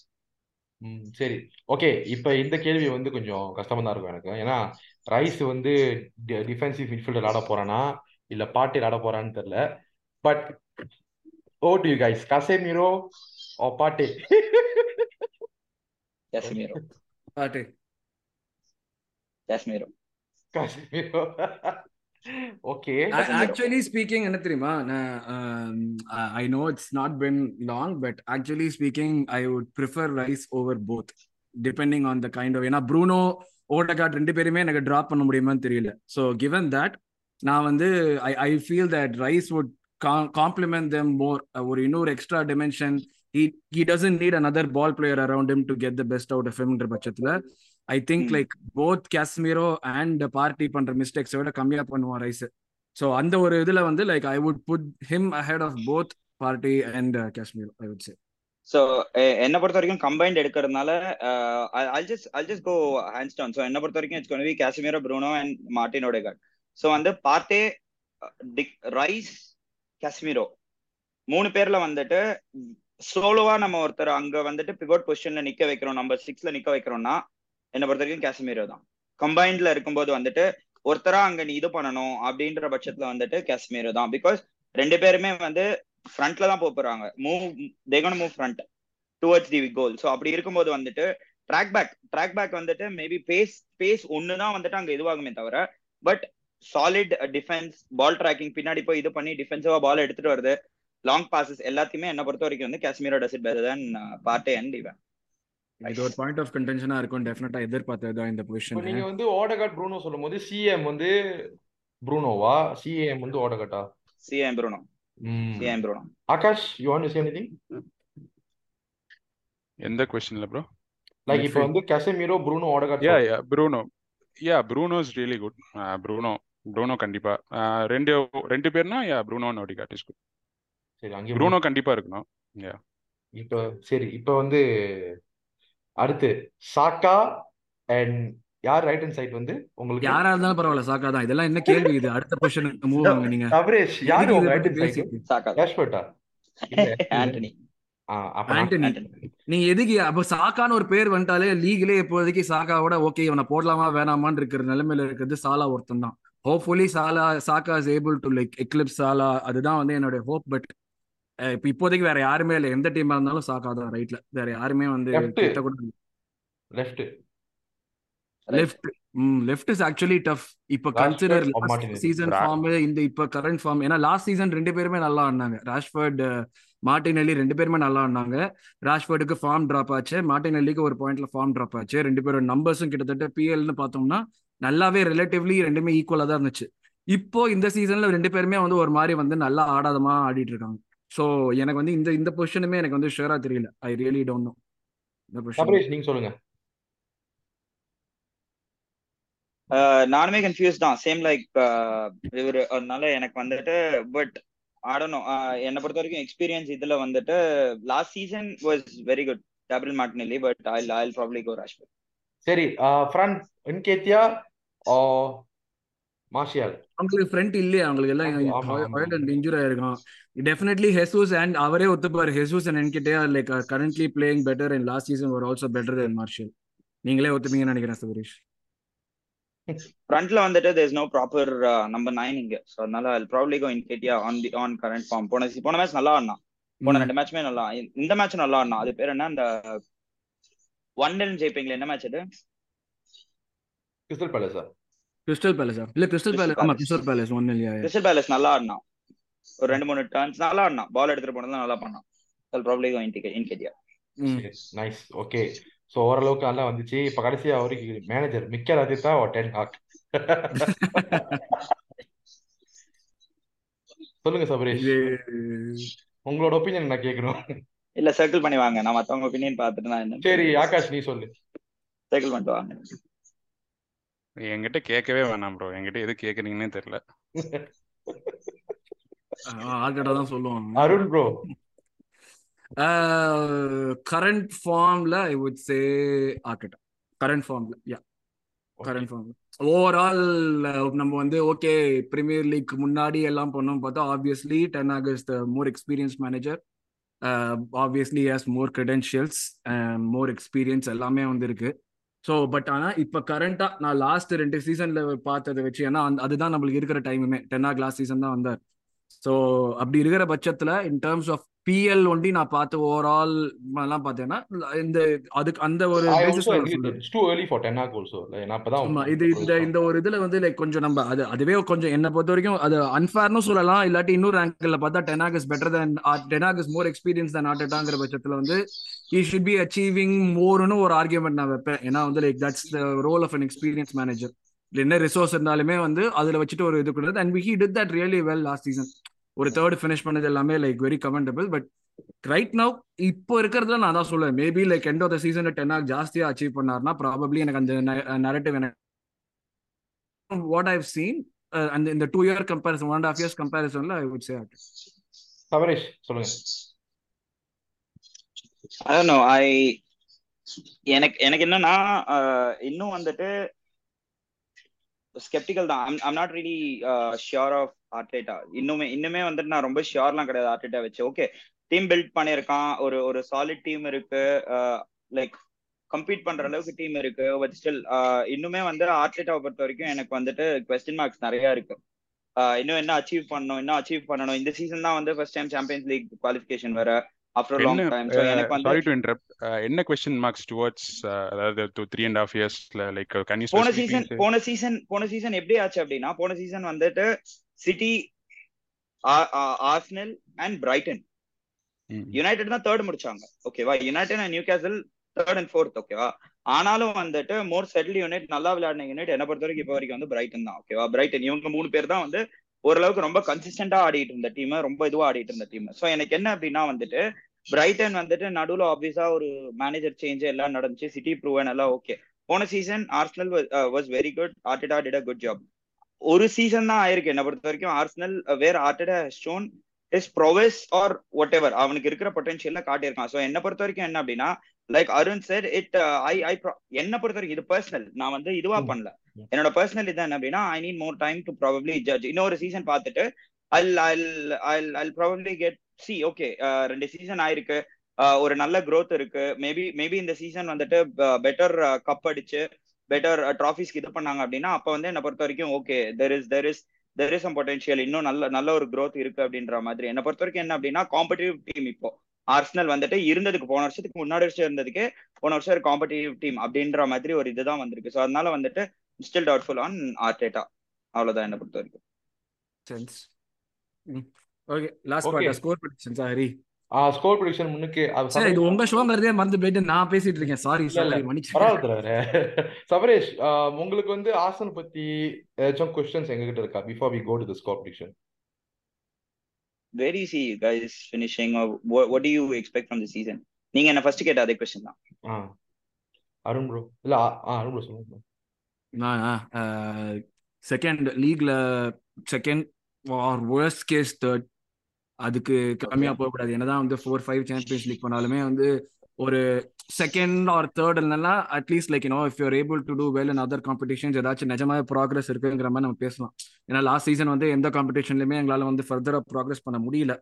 hmm சரி. Okay இப்போ இந்த கேள்வி வந்து கொஞ்சம் கஷ்டமா தான் இருக்கும் எனக்கு. ஏன்னா ரைஸ் வந்து டிஃபென்சிவ் மிட்ஃபீல்டர் ஆட போறானா? இல்ல பாட்டில் ஆட போறான்னு தெரியல. But who do you guys Casemiro or பாட்டே Casemiro Partey Casemiro. Okay. Actually speaking என்ன தெரியுமா? I know it's not been long but actually speaking I would prefer Rice over both depending on the kind of ஏன்னா Bruno Odegaard ரெண்டு பேருமே எனக்கு drop பண்ண முடியுமான்னு தெரியல. ஸோ கிவன் தட் நான் வந்து I I feel that Rice would complement them more ஒரு இன்னொரு extra dimension he he doesn't need another ball player around him to get the best out of himன்ற பட்சத்துல I think. Like both Casemiro and Partey பண்ற மிஸ்டேக்ஸை விட கம்மியா பண்ணுவான் rice. So அந்த ஒரு இதுல வந்து like I would put him ahead of both Partey and Casemiro I would say so என்ன பொறுத்த வரைக்கும் கம்பைன்ட் எடுக்கிறதுனால I'll just I'll just go hands down so என்ன பொறுத்த வரைக்கும் இட்ஸ் கொண்டு Casemiro Bruno and Martin Odegaard so வந்து பார்த்தே டிக் ரைஸ் காஷ்மீரோ மூணு பேர்ல வந்துட்டு சோலோவா நம்ம ஒருத்தர் அங்க வந்துட்டு பிகோட் பொசிஷன்ல நிக்க வைக்கிறோம் நம்பர் சிக்ஸ்ல நிக்க வைக்கிறோம்னா என்னை பொறுத்த வரைக்கும் காஷ்மீரோ தான். கம்பைன்ட்ல இருக்கும்போது வந்துட்டு ஒருத்தரா அங்க நீ இது பண்ணணும் அப்படின்ற பட்சத்துல வந்துட்டு காஷ்மீரோ தான். பிகாஸ் ரெண்டு பேருமே வந்து ஃப்ரண்ட்ல தான் போக போறாங்க. Move தேகன் move front towards the goal so அப்படி இருக்கும்போது வந்துட்டு ட்ராக் பேக் ட்ராக் பேக் வந்துட்டு மேபி பேஸ் பேஸ் ஒன்று தான் வந்துட்டு அங்கே இதுவாகுமே தவிர but solid defence ball tracking பின்னாடி போய் இது பண்ணி டிஃபென்சிவா பால் எடுத்துட்டு வருது லாங் பாசஸ் எல்லாத்தையுமே என்ன பொறுத்த வரைக்கும் வந்து காஷ்மீரோட சிட் பெட்டர் தென் பார்ட்டே அண்ட் இவன் இது ஒரு பாயிண்ட் ஆஃப் கன்டென்ஷனா இருக்கும். டெஃபினட்டா எதிர்பார்த்தது தான் இந்த பொசிஷன் நீங்க வந்து ஓடகாட் ப்ரூனோ சொல்லும்போது சிஎம் வந்து ப்ரூனோவா சிஏஎம் வந்து ஓடகாட்டா CM Bruno hmm. CM Bruno Akash you want to say anything எந்த கொஸ்டின்ல ப்ரோ லைக் இப்போ வந்து Casemiro Bruno Odegaard yeah yeah Bruno yeah Bruno is really good Bruno Bruno கண்டிப்பா. Uh, ரெண்டு ரெண்டு பேர்னா yeah Bruno Odegaard is good சரி அங்கே ப்ரூனோ கண்டிப்பா இருக்கணும். யா இப்போ சரி இப்போ வந்து அடுத்து சாக்கா அண்ட் யார் ரைட் ஹேண்ட் சைடு வந்து உங்களுக்கு? யாரா இருந்தாலும் பரவாயில்ல சாக்கா தான். இதெல்லாம் என்ன கேள்வி இது? அடுத்த பொசிஷனுக்கு மூவ் ஆகுங்க நீங்க. கவரேஷ் யாரு உங்க ரைட் ஹேண்ட் சைடு சாக்கா இல்ல ஆண்டனி ஆ அப்ப நான் ஆண்டனி ஆண்டனி நீ எதுக்கு அப்ப சாக்கான்னு ஒரு பேர் வந்துட்டாலே லீக்லயே இப்போதைக்கு சாக்காவோட ஓகே இவனை போடலாமா வேணாமான்னு இருக்கிற நிலைமையில இருக்கிறது சாலா ஒருத்தன் தான். Hopefully Shelah Saka is able to like எக்லிப் சாலா. அதுதான் வந்து என்னுடைய ஹோப் பட் இப்ப இப்போதைக்கு வேற யாருமே இல்லை. எந்த டீமா இருந்தாலும் சாக்கா தான் ரைட்ல வேற யாருமே வந்து left left left hmm left is actually tough இப்போ கன்சிடர் சீசன் ஃபார்ம் இந்த இப்போ கரண்ட் ஃபார்ம் ஏன்னா லாஸ்ட் சீசன் ரெண்டு பேருமே நல்லா ஆடினாங்க. ராஷ்வர்ட் மார்டினெல்லி ரெண்டு பேருமே நல்லா ஆடினாங்க. ராஷ்வர்டுக்கு ஃபார்ம் டிராப் ஆச்சு. மார்டினெல்லிக்கு ஒரு பாயிண்ட்ல ஃபார்ம் டிராப் ஆச்சு. ரெண்டு பேரும் நம்பர்ஸும் கிட்டத்தட்ட பிஎல்னு பார்த்தோம்னா நல்லாவே ரிலேட்டிவ்லி ரெண்டுமே ஈக்குவலா தான் இருந்துச்சு. இப்போ இந்த சீசன்ல ரெண்டு பேருமே வந்து ஒரு மாதிரி வந்து நல்லா ஆடாதமா ஆடிட்டு இருக்காங்க. ஸோ எனக்கு வந்து இந்த இந்த பொசிஷனுமே எனக்கு வந்து ஷுவரா தெரியல. ஐ ரியலி டோன்ட் நோ இந்த பொசிஷன் நீங்க சொல்லுங்க. Uh, நானுமே கன்ஃபியூஸ் தான். சேம் லைக் இவரு அதனால எனக்கு வந்துட்டு பட் ஆடணும் என்னை பொறுத்த வரைக்கும் எக்ஸ்பீரியன்ஸ் இதுல வந்துட்டு last season was very good table Martinelli but I I probably go ராஷ்பர் சரி ஃப்ரண்ட் இன்கேத்தியா மார்ஷியல் அவங்களுக்கு ஃப்ரெண்ட் இல்லையா அவங்களுக்கு எல்லாம். இன்ஜூரி ஆயிருக்கான். டெஃபினெட்லி ஹெசூஸ் அண்ட் அவரே ஒத்துப்பாரு. ஹெசூஸ் அண்ட் என்கிட்டே like currently playing better and last season ஒரு ஆல்சோ பெட்டர் தென் மார்ஷியல் நீங்களே ஒத்துப்பீங்கன்னு நினைக்கிறேன் சுரேஷ் ஃப்ரண்ட்ல வந்துட்டு there is no proper number nine இங்க. ஸோ அதனால I probably go Nketiah on the on current form போன போன மேட்ச் நல்லா ஆடினான். போன ரெண்டு மேட்ச்மே நல்லா இந்த- மேட்ச் நல்லா ஆடினான். அது பேர் என்ன? அந்த ஒன் டென் ஜெயிப்பீங்களா என்ன மேட்ச் அது? கிறிஸ்டல் பேலஸா கிறிஸ்டல் பேலஸா இல்ல கிறிஸ்டல் Crystal பேலஸ் ஆமா Palace. கிறிஸ்டல் பேலஸ் ஒன் இல்லையா கிறிஸ்டல் பேலஸ் நல்லா ஆடினான் ஒரு ரெண்டு மூணு டர்ன்ஸ் நல்லா ஆடினான் பால் எடுத்துட்டு போனதுலாம் நல்லா பண்ணான். ஐ ப்ராப்ளி கோ இன் இன் கேட்டியா நைஸ் ஓகே ஸோ ஓரளவுக்கு நல்லா வந்துச்சு. இப்போ கடைசியா அவருக்கு manager Mikel Arteta Ten Hag சொல்லுங்க சபரேஷ். உங்களோட ஒப்பீனியன் நான் கேட்கணும் இல்ல சர்க்கிள் பண்ணி வாங்க. நான் மத்தவங்க ஒப்பீனியன் பார்த்துட்டு நான் என்ன சரி ஆகாஷ் நீ சொல்லு. சர்க்கிள் பண்ணிட்டு வாங்க. என்கிட்ட கேட்கவே வேணாம் ப்ரோ என்கிட்ட எது கேட்குறீங்கன்னே தெரியல. ஆர்கட்டா தான் சொல்லுவாங்க. அருண் ப்ரோ கரண்ட் ஃபார்ம்ல ஐ வுட் சே ஆர்கட்டா கரண்ட் ஃபார்ம்ல யா கரண்ட் ஃபார்ம் ஓவரால் நம்ம வந்து ஓகே பிரீமியர் லீக் முன்னாடி எல்லாம் பண்ணோம் பார்த்தா obviously Ten Hag's more experience manager obviously has more credentials more experience எல்லாமே வந்து இருக்கு ஸோ பட் ஆனால் இப்போ கரண்டாக நான் லாஸ்ட் ரெண்டு சீசனில் பார்த்ததை வச்சு ஏன்னா அந்த- அதுதான் நம்மளுக்கு இருக்கிற டைமுமே டென் ஆக் லாஸ்ட் சீசன் தான் வந்தார். ஸோ அப்படி இருக்கிற பட்சத்தில் இன் டர்ம்ஸ் ஆஃப் பிஎல் ஒண்டி நான் பார்த்து ஓவரால் எல்லாம் பார்த்தேன்னா இந்த அதுக்கு அந்த ஒரு I basis also ல agree. சொல்றேன். that it's too early for 10 hours also. Like, நான் இப்பதான் ஆமா இது இந்த இந்த ஒரு இதுல வந்து லைக் கொஞ்சம் நம்ம அது அதுவே கொஞ்சம் என்ன பொறுத்த வரைக்கும் அது அன்ஃபேர்னு சொல்லலாம். இல்லாட்டி இன்னொரு ஆங்கிள் பார்த்தா Ten Hag is better then Ten Hag is more experience than ஆட்டட்டாங்கிற பட்சத்துல வந்து ஈ ஷுட் பி அச்சீவிங் மோர்னு ஒரு ஆர்கியூமெண்ட் நான் வைப்பேன். ஏன்னா வந்து like that's the role of an experience manager என்ன ரிசோர்ஸ் இருந்தாலுமே வந்து அதுல வச்சுட்டு ஒரு இது கொடுத்தது and he did that really well last season ஒரு தேர்ட் ஃபினிஷ் பண்ணது எல்லாமே like very commendable but right now இப்போ இருக்கிறதுல நான் தான் சொல்லுவேன். Maybe like end of the season Ten Hag ஜாஸ்தியா அச்சீவ் பண்ணாருன்னா ப்ராபப்ளி எனக்கு அந்த நரேட்டிவ் எனக்கு what I've seen uh, and in the two year comparison, one and a half years comparison, I would say Arteta. Sabaresh சொல்லுங்க. I don't know. I எனக்கு எனக்கு என்னன்னா இன்னும் வந்துட்டு ஸ்கெப்டிக்கல் தான். I'm not really sure of Arteta இன்னுமே இன்னுமே வந்துட்டு நான் ரொம்ப ஷியோர்லாம் கிடையாது ஆர்டேட்டா வச்சு. ஓகே டீம் பில்ட் பண்ணியிருக்கான். ஒரு ஒரு சாலிட் டீம் இருக்கு. Uh, லைக் கம்பீட் பண்ற அளவுக்கு டீம் இருக்கு. பட் ஸ்டில் uh, இன்னுமே வந்து ஆர்டேட்டாவை பொறுத்த வரைக்கும் எனக்கு வந்துட்டு கொஸ்டின் மார்க்ஸ் நிறைய இருக்கு. Uh, இன்னும் என்ன அச்சீவ் பண்ணணும் இன்னும் அச்சீவ் பண்ணணும்? இந்த சீசன் தான் வந்து first time Champions League qualification வர ஆஃப்டர் லாங் டைம் ஸோ எனக்கு வந்து சாரி டு இன்டரப்ட் என்ன கொஸ்டின் மார்க்ஸ் டுவர்ட்ஸ் அதாவது த்ரீ அண்ட் ஹாஃப் இயர்ஸ்ல லைக் கேன் யூ போன சீசன் போன சீசன் போன சீசன் எப்படி ஆச்சு அப்படின்னா போன சீசன் வந்துட்டு City Arsenal and Brighton United தான் தேர்ட் முடிச்சாங்க. ஓகேவா United and Newcastle third and fourth ஓகேவா ஆனாலும் வந்துட்டு மோர் செட்டில் யூனிட் நல்லா விளையாடின யூனிட் என்ன பொறுத்த வரைக்கும் இப்போ வரைக்கும் வந்து பிரைட்டன் தான் ஓகேவா பிரைட்டன் இவங்க மூணு பேர் தான் வந்து ஓரளவுக்கு ரொம்ப கன்சிஸ்டண்டா ஆடிட்டு இருந்த டீம் ரொம்ப இதுவா ஆடிட்டு இருந்த டீம் சோ எனக்கு என்ன அப்படின்னா வந்துட்டு பிரைட்டன் வந்துட்டு நடுவுல ஆப்வியஸா ஒரு மேனேஜர் சேஞ்ச் எல்லாம் நடந்துச்சு. சிட்டி ப்ரூவன் எல்லாம் ஓகே போன season Arsenal was very good Arteta did a good job ஒரு சீசன் தான் ஆயிருக்கு. என்ன பொறுத்த வரைக்கும் Arsenal where Arteta stone is ப்ரொவெஸ் or ஒட் எவர் அவனுக்கு இருக்கிற பொட்டன்ஷியல்ல காட்டியிருக்கான். ஸோ என்ன பொறுத்த வரைக்கும் என்ன அப்படின்னா like Arun sir it I I என்ன பொறுத்த வரைக்கும் இது பர்சனல் நான் வந்து இதுவா ம். பண்ணல. என்னோட பர்சனல் இது என்ன அப்படின்னா I need more time to probably judge இன்னொரு சீசன் பார்த்துட்டு I'll I'll I'll I'll probably get C okay ரெண்டு சீசன் ஆயிருக்கு. Uh, ஒரு நல்ல growth இருக்கு. மேபி மேபி இந்த சீசன் வந்துட்டு பெட்டர் கப் அடிச்சு பெட்டர் ட்ராஃபிஸ்க்கு இது பண்ணாங்க அப்படின்னா அப்ப வந்து என்ன பொறுத்த வரைக்கும் okay there is there is there is some potential இன்னும் நல்ல நல்ல ஒரு growth இருக்கு அப்படின்ற மாதிரி. என்ன பொறுத்த வரைக்கும் என்ன அப்படின்னா காம்படிட்டிவ் டீம் இப்போ. ஆர்சனல் வந்துட்டு இருந்ததுக்கு போன வருஷத்துக்கு முன்னாடி வருஷம் இருந்ததுக்கு போன வருஷம் ஒரு காம்படிட்டிவ் டீம் அப்படின்ற மாதிரி ஒரு இதுதான் வந்திருக்கு. ஸோ அதனால வந்துட்டு ஸ்டில் டவுட்ஃபுல் ஆன் ஆர்டேட்டா அவ்வளவுதான் என்ன பொறுத்த வரைக்கும். Sense. Mm. Okay, last Okay. quarter, score predictions, Hari. Score prediction முன்னுக்கு சார் இது உங்க மறந்து போயிட்டு நான் பேசிட்டு இருக்கேன். சாரி சாரி மன்னிச்சு சபரேஷ் உங்களுக்கு வந்து ஆசன் பத்தி ஏதாச்சும் கொஸ்டின்ஸ் எங்ககிட்ட இருக்கா? Before we go to the score prediction Where do you see you guys finishing or what, what do you expect from the season? நீங்க என்ன ஃபர்ஸ்ட் கேட்ட அதே கொஸ்டின் தான். அருண் ப்ரோ இல்ல அருண் ப்ரோ சொல்லுங்க bro. Second லீக்ல second or worst case third அதுக்கு கம்மியா போகக்கூடாது. என்னதான் வந்து ஃபோர் ஃபைவ் சாம்பியன்ஸ் லீக் பண்ணாலுமே வந்து ஒரு செகண்ட் ஆர் தேர்ட் இல்லைன்னா at least like you know if you're able to do well in other competitions ஏதாச்சும் நிஜமாக ப்ராக்ரஸ் இருக்குங்கிற மாதிரி நம்ம பேசலாம். ஏன்னா லாஸ்ட் சீசன் வந்து எந்த காம்படிஷன்லையுமே எங்களால் வந்து ஃபர்தராக ப்ராக்ரஸ் பண்ண முடியல.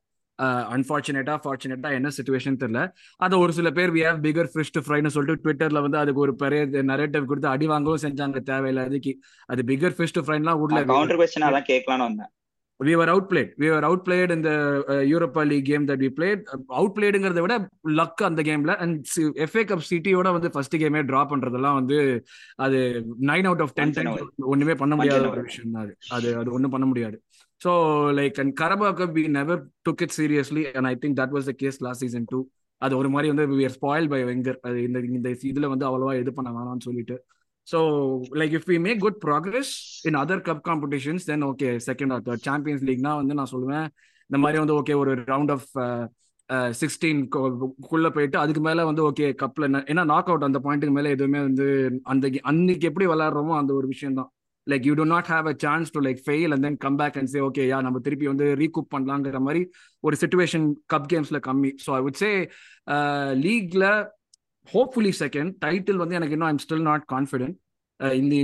அன்ஃபார்ச்சுனேட்டா ஃபார்ச்சுனேட்டா என்ன சுச்சுவேஷன் தெரியல. அதை ஒரு சில பேர் we have bigger fish to ஃப்ரைன்னு சொல்லிட்டு ட்விட்டர்ல வந்து அதுக்கு ஒரு பெரிய நரேட்டிவ் கொடுத்து அடி வாங்கவும் செஞ்சாங்க தேவையில்லாததுக்கு. அது பிகர் ஃபிஷ் டு ஃப்ரைன்லாம் உள்ள கவுண்டர் கொஸ்டின் அதான் கேட்கலாம்னு வந்தேன். We were outplayed. We were outplayed in the uh, Europa League game that we played. Uh, outplayedங்கிறத விட லக் அந்த கேம்ல அண்ட் எஃப்ஏ கப் சிட்டியோட வந்து ஃபர்ஸ்ட் கேமே டிரா பண்றதெல்லாம் வந்து அது nine out of ten times ஒண்ணுமே பண்ண முடியாத ஒரு. விஷயம் தான் அது. அது ஒண்ணும் பண்ண முடியாது. So like and Carabao cup we never took it seriously and I think that was the case last season too அது ஒரு மாதிரி வந்து we are spoiled by Wenger அது இந்த இந்த இதுல வந்து அவ்வளவா இது பண்ண வேணாம்னு சொல்லிட்டு. So like if we make good progress in other cup competitions then okay second or third Champions லீக்னா வந்து நான் சொல்லுவேன். இந்த மாதிரி வந்து ஓகே ஒரு ரவுண்ட் ஆஃப் சிக்ஸ்டீன் குள்ள போயிட்டு அதுக்கு மேல வந்து ஓகே கப்ல ஏன்னா நாக் அவுட் அந்த பாயிண்ட்டுக்கு மேல எதுவுமே வந்து அந்த அன்னைக்கு எப்படி விளாட்றோமோ அந்த ஒரு விஷயம் தான். Like you do not have a chance to like fail and then come back and say okay yeah நம்ம திருப்பி வந்து ரீகூப் பண்ணலாங்கிற மாதிரி ஒரு சுச்சுவேஷன் கப் கேம்ஸ்ல கம்மி. ஸோ ஐ வுட் சே லீக்ல ஹோப்ஃபுல்லி செகண்ட் டைட்டில் வந்து எனக்கு இன்னும் ஐம் ஸ்டில் நாட் கான்ஃபிடென்ட் இந்த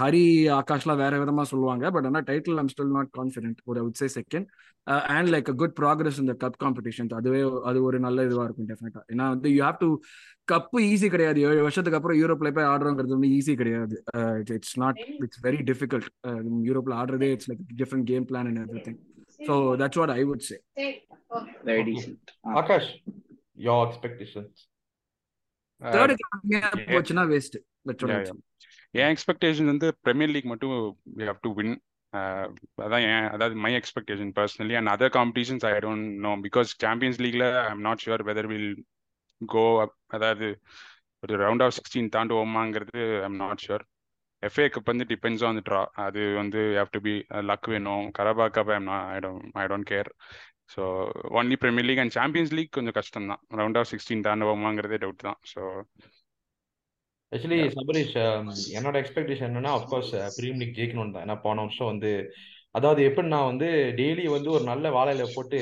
ஹரி ஆகாஷ்லாம் வேற விதமா சொல்லுவாங்க பட் ஆனால் title I'm still not confident ஒரு I would say second and like a good progress இந்த கப் காம்படிஷன்ஸ் அதுவே அது ஒரு நல்ல இதுவாக இருக்கும் டெஃபினட்டா ஏன்னா வந்து you have to cup easy கிடையாது. ஏழு வருஷத்துக்கு அப்புறம் யூரோப்ல போய் ஆடுறோங்கிறது வந்து ஈஸி கிடையாது. It's not it's very difficult யூரோப்ல ஆடுறதே it's like different game plan and everything so that's what I would say Akash your expectations? Third கம்மியா போச்சுன்னா வேஸ்ட். என் எக்ஸ்பெக்டேஷன் வந்து பிரீமியர் லீக் மட்டும் வி ஹவ் டு வின் அதான் என் அதாவது my expectation personally and other competitions I don't know because Champions லீக்ல I am not sure whether will go அதாவது ஒரு round of sixteen தாண்டுவோமாங்கிறது I am not sure FA cup வந்து depends on draw அது வந்து have to be luck வேணும். Carabao cup I'm I don't care so only Premier League and Champions League கொஞ்சம் கஷ்டம் தான் round of sixteen தாண்டுவோமாங்கிறதே doubt தான். So actually Sabareesh um, என்னோட எக்ஸ்பெக்டேஷன் என்னன்னா அஃப்கோர்ஸ் பிரீமியர் லீக் ஜெயிக்கணும் தான். ஏன்னா போன வருஷம் வந்து அதாவது எப்படின்னா வந்து டெய்லி வந்து ஒரு நல்ல வாழையில போட்டு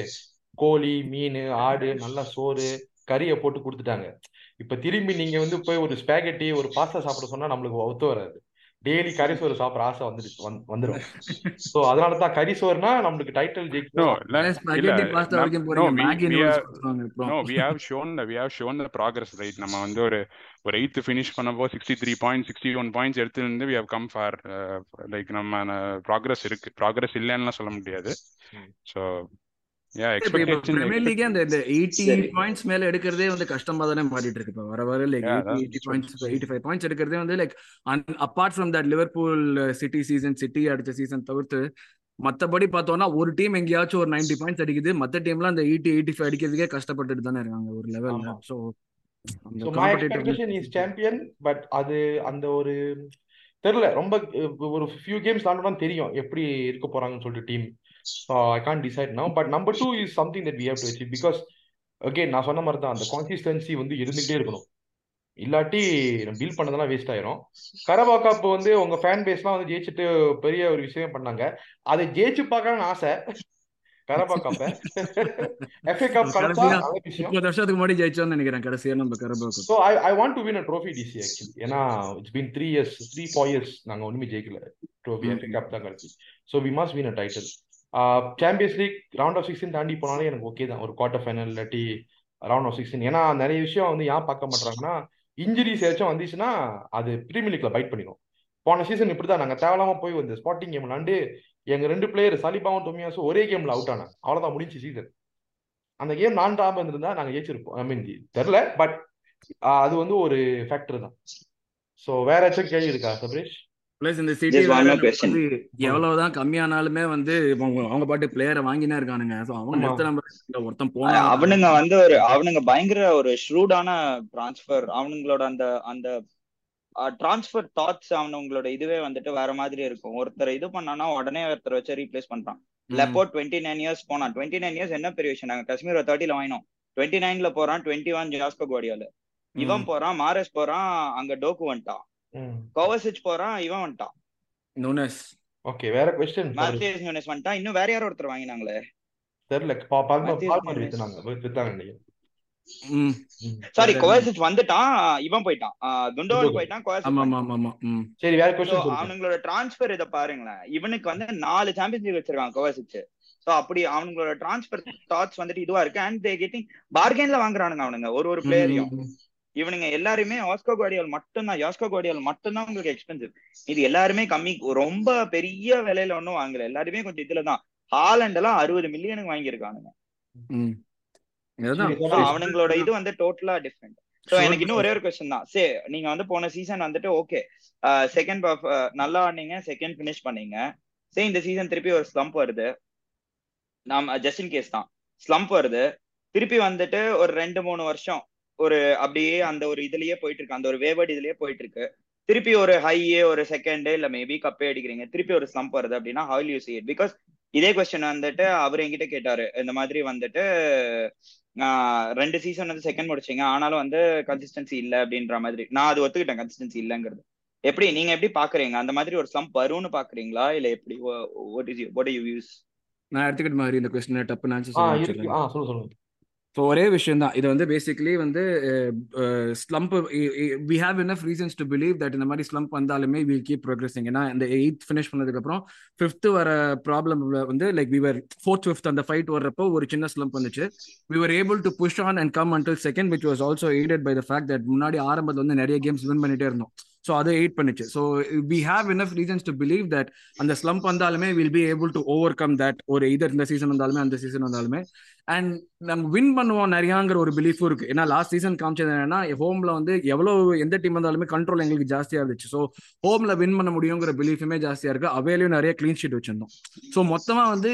கோழி மீன் ஆடு நல்ல சோறு கறியை போட்டு கொடுத்துட்டாங்க. இப்ப திரும்பி நீங்க வந்து போய் ஒரு ஸ்பேகெட்டி ஒரு பாஸ்தா சாப்பிட சொன்னா நம்மளுக்கு ஒத்து வராது. டெய்லி கறி சோறு சாப்பிட்ற ஆசை வந்துடுச்சு வந்து- வந்துரும். ஸோ அதனால தான் கறி சோறுனா நம்மளுக்கு டைட்டில் நோ ஜெயிக்கணும் இல்லை ஸ்பெகட்டி பாஸ்தா இல்ல வரைக்கும் we Maggi no we have shown we have shown the progress right நம்ம வந்து ஒரு ஒரு எயித்து ஃபினிஷ் பண்ணப்போ sixty three point sixty one points எடுத்துருந்து we have come far like நம்ம ப்ராக்ரஸ் இருக்கு. ப்ராக்ரஸ் இல்லைன்னுலாம் சொல்ல முடியாது. ம். பிரீமியர் லீக் அந்த இந்த பாயிண்ட்ஸ் மேல எடுக்கிறதே வந்து கஷ்டமா தானே மாறிட்டு இருக்கு. இப்ப வர வர லைக் யா எயிட்டி அதான் eighty points eighty five points எடுக்கிறதே வந்து like apart from that Liverpool City season City அடிச்ச சீசன் தவிர்த்து மத்தபடி பார்த்தோம்னா ஒரு டீம் எங்கேயாச்சும் ஒரு 90 பாயிண்ட்ஸ் அடிக்குது. மத்த டீம்லாம் அந்த எயிட்டி எயிட்டி ஃபைவ் அடிக்கிறதுக்கே கஷ்டப்பட்டுட்டு தானே இருக்காங்க ஒரு லெவல்ல இஸ் காம்படேட்டிவ்னஸ் சாம்பியன் பட் அது அந்த ஒரு தெரியல. ரொம்ப ஒரு ஃபியூ கேம்ஸ் தாண்டா தெரியும். எப்படி இருக்க போறாங்கன்னு சொல்லிட்டு team I can decide now but number two is something that we have to achieve because again நான் சொன்ன மாதிரி தான் அந்த கான்சிஸ்டன்சி வந்து இருந்துகிட்டே இருக்கணும். இல்லாட்டி பில் பண்ணதெல்லாம் வேஸ்ட் ஆயிரும். கரபா கப் வந்து உங்க ஃபேன் பேஸ்லாம் வந்து ஜெயிச்சுட்டு பெரிய ஒரு விஷயம் பண்ணாங்க. அதை ஜெயிச்சு பார்க்கணும்னு ஆசை. கரபா கப்பை எஃப்ஏ கப் முப்பது வருஷத்துக்கு முன்னாடி ஜெயிச்சோம்னு நினைக்கிறேன் கடைசியா நம்ம Carabao cup so I I want to win a trophy DC actually ஏன்னா it's been three years three four years நாங்கள் ஒன்றுமே ஜெயிக்கல. ட்ரோஃபி எஃப்ஏ கப் தான் கிடைச்சி so we must win a title Champions League round of sixteen தாண்டி போனாலே எனக்கு okay தான். ஒரு குவார்டர் ஃபைனல் இல்லாட்டி ரவுண்ட் ஆஃப் சிக்ஸ்டீன் ஏன்னா நிறைய விஷயம் வந்து ஏன் பார்க்க மாட்டாங்கன்னா இன்ஜுரிஸ் ஏதாச்சும் வந்துச்சுன்னா அது பிரீமியர் லீக்ல பைட் பண்ணிடும் போன சீசன் இப்படி தான் நாங்கள் தேவையில்லாம போய் வந்து ஸ்பாட்டிங் கேம் விளாண்டு எங்க ரெண்டு பிளேயர் சலிபாவும் தொமியாசும் ஒரே கேம்ல அவுட் ஆனாங்க. அவ்வளோதான் முடிஞ்சு சீசன் அந்த கேம் நான் டாப் இருந்திருந்தா நாங்கள் ஜெயிச்சிருப்போம். ஐ மீன் தெரில பட் அது வந்து ஒரு ஃபேக்டர் தான். ஸோ வேற ஏதாச்சும் கேள்வி இருக்கா சபரேஷ்? பிளஸ் இந்த சிட்டி எவ்வளவுதான் கம்மியானாலுமே வந்து அவங்க பாட்டு பிளேயரை வாங்கினே இருக்கானுங்க. சோ அவங்க. நிறுத்த நம்ம ஒருத்தன் போனா அவனுங்க வந்து ஒரு அவனுங்க பயங்கர ஒரு ஷ்ரூடான டிரான்ஸ்ஃபர் அவனுங்களோட அந்த அந்த டிரான்ஸ்ஃபர் தாட்ஸ் அவனுங்களோட இதுவே வந்துட்டு வேற மாதிரி இருக்கும். ஒருத்தர் இது பண்ணானா உடனே ஒருத்தர் வச்சு ரீப்ளேஸ் பண்றான். லெப்போ டுவெண்ட்டி நைன் இயர்ஸ் போனான். டுவெண்ட்டி நைன் இயர்ஸ் என்ன பெரிய விஷயம்? நாங்க காஷ்மீர் தேர்ட்டில வாங்கினோம். டுவெண்ட்டி நைன்ல போறான் டுவெண்ட்டி ஒன் ஜாஸ்கோ குவாடியால இவன் போறான் மாரஸ் போறான் அங்க டோக்கு வந்துட்டான். கோவசிச் போறான் இவன் வந்துட்டான். நோனஸ். ஓகே வேற கொஸ்டின் மேத்தேஸ் யூனிஸ் வந்துட்டான். இன்னும் வேற யாரோ ஒருத்தர் வாங்கினாங்களே. தெரியல. பா- பால்மர் Matthews பால்மர் Nunes. வித்துனாங்க வி- வித்தாங்க நினைக்கிறேன். சாரி கோவசிச் வந்துட்டான் இவன் போயிட்டான். குண்டோவன். போயிட்டான் கோவசிச் ஆமா ஆமா ஆமா ம். சரி வேற சொல்லுங்க. அவனுங்களோட டிரான்ஸ்பர் இதை பாருங்களேன். இவனுக்கு வந்து நாலு சாம்பியன்ஸ் லீக் வச்சிருக்காங்க கோவாசிச் சோ அப்படி அவனுங்களோட டிரான்ஸ்பர் தாட்ஸ் வந்துட்டு இதுவா இருக்கு. அண்ட் தே கெட்டிங் பார்கென்ல வாங்குறானுங்க அவனுங்க ஒரு ஒரு பிளேயரையும். இவனுங்க எல்லாருமே ஆஸ்கோ குவாடியால் மட்டும்தான். யாஸ்கோ குவாடியால் மட்டும்தான் உங்களுக்கு எக்ஸ்பென்சிவ் இது எல்லாருமே கம்மி ரொம்ப பெரிய விலையில ஒன்றும் வாங்கல. எல்லாருமே கொஞ்சம் இதுல தான். ஹாலண்ட் எல்லாம் அறுபது மில்லியனுக்கு வாங்கியிருக்கானுங்க. அவனுங்களோட இது வந்து டோட்டலா டிஃப்ரெண்ட் சோ. எனக்கு இன்னும் ஒரே ஒரு கொஸ்டின் தான். சே நீங்க வந்து போன சீசன் வந்துட்டு ஓகே செகண்ட் நல்லா ஆடினீங்க செகண்ட் ஃபினிஷ் பண்ணீங்க. சே இந்த சீசன் திருப்பி ஒரு ஸ்லம்ப் வருது. நாம ஜஸ்டின் கேஸ் தான். ஸ்லம்ப் வருது. திருப்பி வந்துட்டு ஒரு ரெண்டு மூணு வருஷம் ஒரு அப்படியே அந்த ஒரு இதுலயே போயிட்டு இருக்கு அந்த ஒரு வேவர்ட் இதுலயே போயிட்டு இருக்கு திருப்பி ஒரு ஹையே ஒரு செகண்ட் இல்ல மேபி கப்பே அடிக்கிறீங்க. திருப்பி ஒரு ஸ்லம்ப் வருது அப்படின்னா how will you see it? Because இதே கொஸ்டின் வந்துட்டு அவர் என்கிட்ட கேட்டாரு. இந்த மாதிரி வந்துட்டு ஆஹ் ரெண்டு சீசன் வந்து செகண்ட் முடிச்சீங்க. ஆனாலும் வந்து கன்சிஸ்டன்சி இல்ல அப்படின்ற மாதிரி. நான் அது ஒத்துக்கிட்டேன். கன்சிஸ்டன்சி இல்லங்கிறது. எப்படி? நீங்க எப்படி பாக்குறீங்க? அந்த மாதிரி ஒரு ஸ்லம்ப் வரும்னு பாக்குறீங்களா? இல்ல எப்படி? What is what you use நான் எடுத்துக்கிட்ட மாதிரி இந்த கொஸ்டின் ஆ சொல்லு சொல்லுங்க. ஸோ ஒரே விஷயம் தான் இது வந்து பேசிக்கலி வந்து slump we have enough reasons to believe that இந்த மாதிரி ஸ்லம்ப் வந்தாலுமே வில் கீப் ப்ரோக்ரஸிங் ஏன்னா இந்த எயித் ஃபினிஷ் பண்ணதுக்கப்புறம் ஃபிஃப்த் வர ப்ராப்ளம் வந்து like we were fourth fifth அந்த ஃபைட் வர்றப்போ ஒரு சின்ன ஸ்லம்ப் வந்துச்சு. We were able to push on and come until second which was also aided by the fact that முன்னாடி ஆரம்பத்தில் வந்து நிறைய கேம்ஸ் வின் பண்ணிட்டே இருந்தோம். ஸோ அதை எயிட் பண்ணுச்சு. So we have enough reasons to believe that அந்த ஸ்லம்ப் வந்தாலுமே will be able to overcome that ஒரு இதர் இந்த சீசன் வந்தாலுமே அந்த சீசன் வந்தாலுமே. அண்ட் நம்ம வின் பண்ணுவோம் நிறையாங்கிற ஒரு பிலீஃபும் இருக்கு. ஏன்னா லாஸ்ட் சீசன் காமிச்சது என்னன்னா ஹோம்ல வந்து எவ்வளோ எந்த டீம் வந்தாலுமே கண்ட்ரோல் எங்களுக்கு ஜாஸ்தியா இருந்துச்சு. ஸோ ஹோம்ல வின் பண்ண முடியுங்கிற பிலீஃபுமே ஜாஸ்தியா இருக்கு. அவையிலையும் நிறைய க்ளீன் ஷீட் வச்சிருந்தோம். ஸோ மொத்தமா வந்து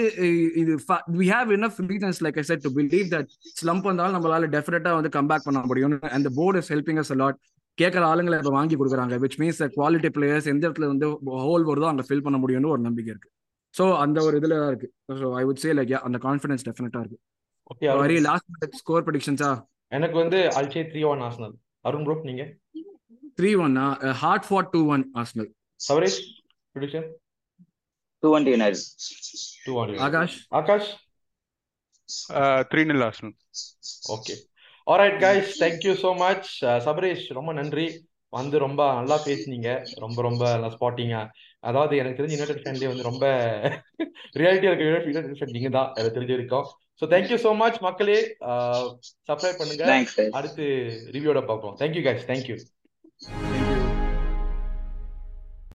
இது we have enough reasons like I said to believe that slump வந்தாலும் நம்மளால டெஃபினட்டா வந்து கம்பேக் பண்ண முடியும் அந்த board is helping us a lot கேட்குற ஆளுங்களை இப்போ வாங்கி கொடுக்குறாங்க விச் மீன்ஸ் குவாலிட்டி பிளேயர்ஸ் எந்த இடத்துல வந்து ஹோல் வருதோ அங்கே ஃபில் பண்ண முடியும்னு ஒரு நம்பிக்கை இருக்கு. ஸோ அந்த ஒரு இதுல தான் இருக்கு. So I would say like அந்த கான்ஃபிடன்ஸ் டெஃபினட்டா இருக்கு. ஓகே வெரி லாஸ்ட் ஸ்கோர் ப்ரெடிக்ஷன்ஸா எனக்கு வந்து I'll say three one Arsenal Arun bro நீங்க? த்ரீ ஒன்னா ஹார்ட் for two one Arsenal Sabaresh prediction two twenty United two one Akash Akash three nil Arsenal okay alright guys thank you so much Sabaresh ரொம்ப நன்றி. வந்து ரொம்ப நல்லா பேசுனீங்க. ரொம்ப ரொம்ப நல்லா ஸ்பாட்டிங்கா அதாவது எனக்கு தெரிஞ்ச யுனைடெட் ஃபேன்லேயே வந்து ரொம்ப ரியாலிட்டியா இருக்க யுனைடெட் ஃபேன் நீங்க தான். எனக்கு தெரிஞ்சு இருக்கோம் so thank you so much மக்களே. சப்ஸ்கிரைப் பண்ணுங்க. தேங்க்ஸ் அடுத்து ரிவ்யூட பார்ப்போம். Thank you guys thank you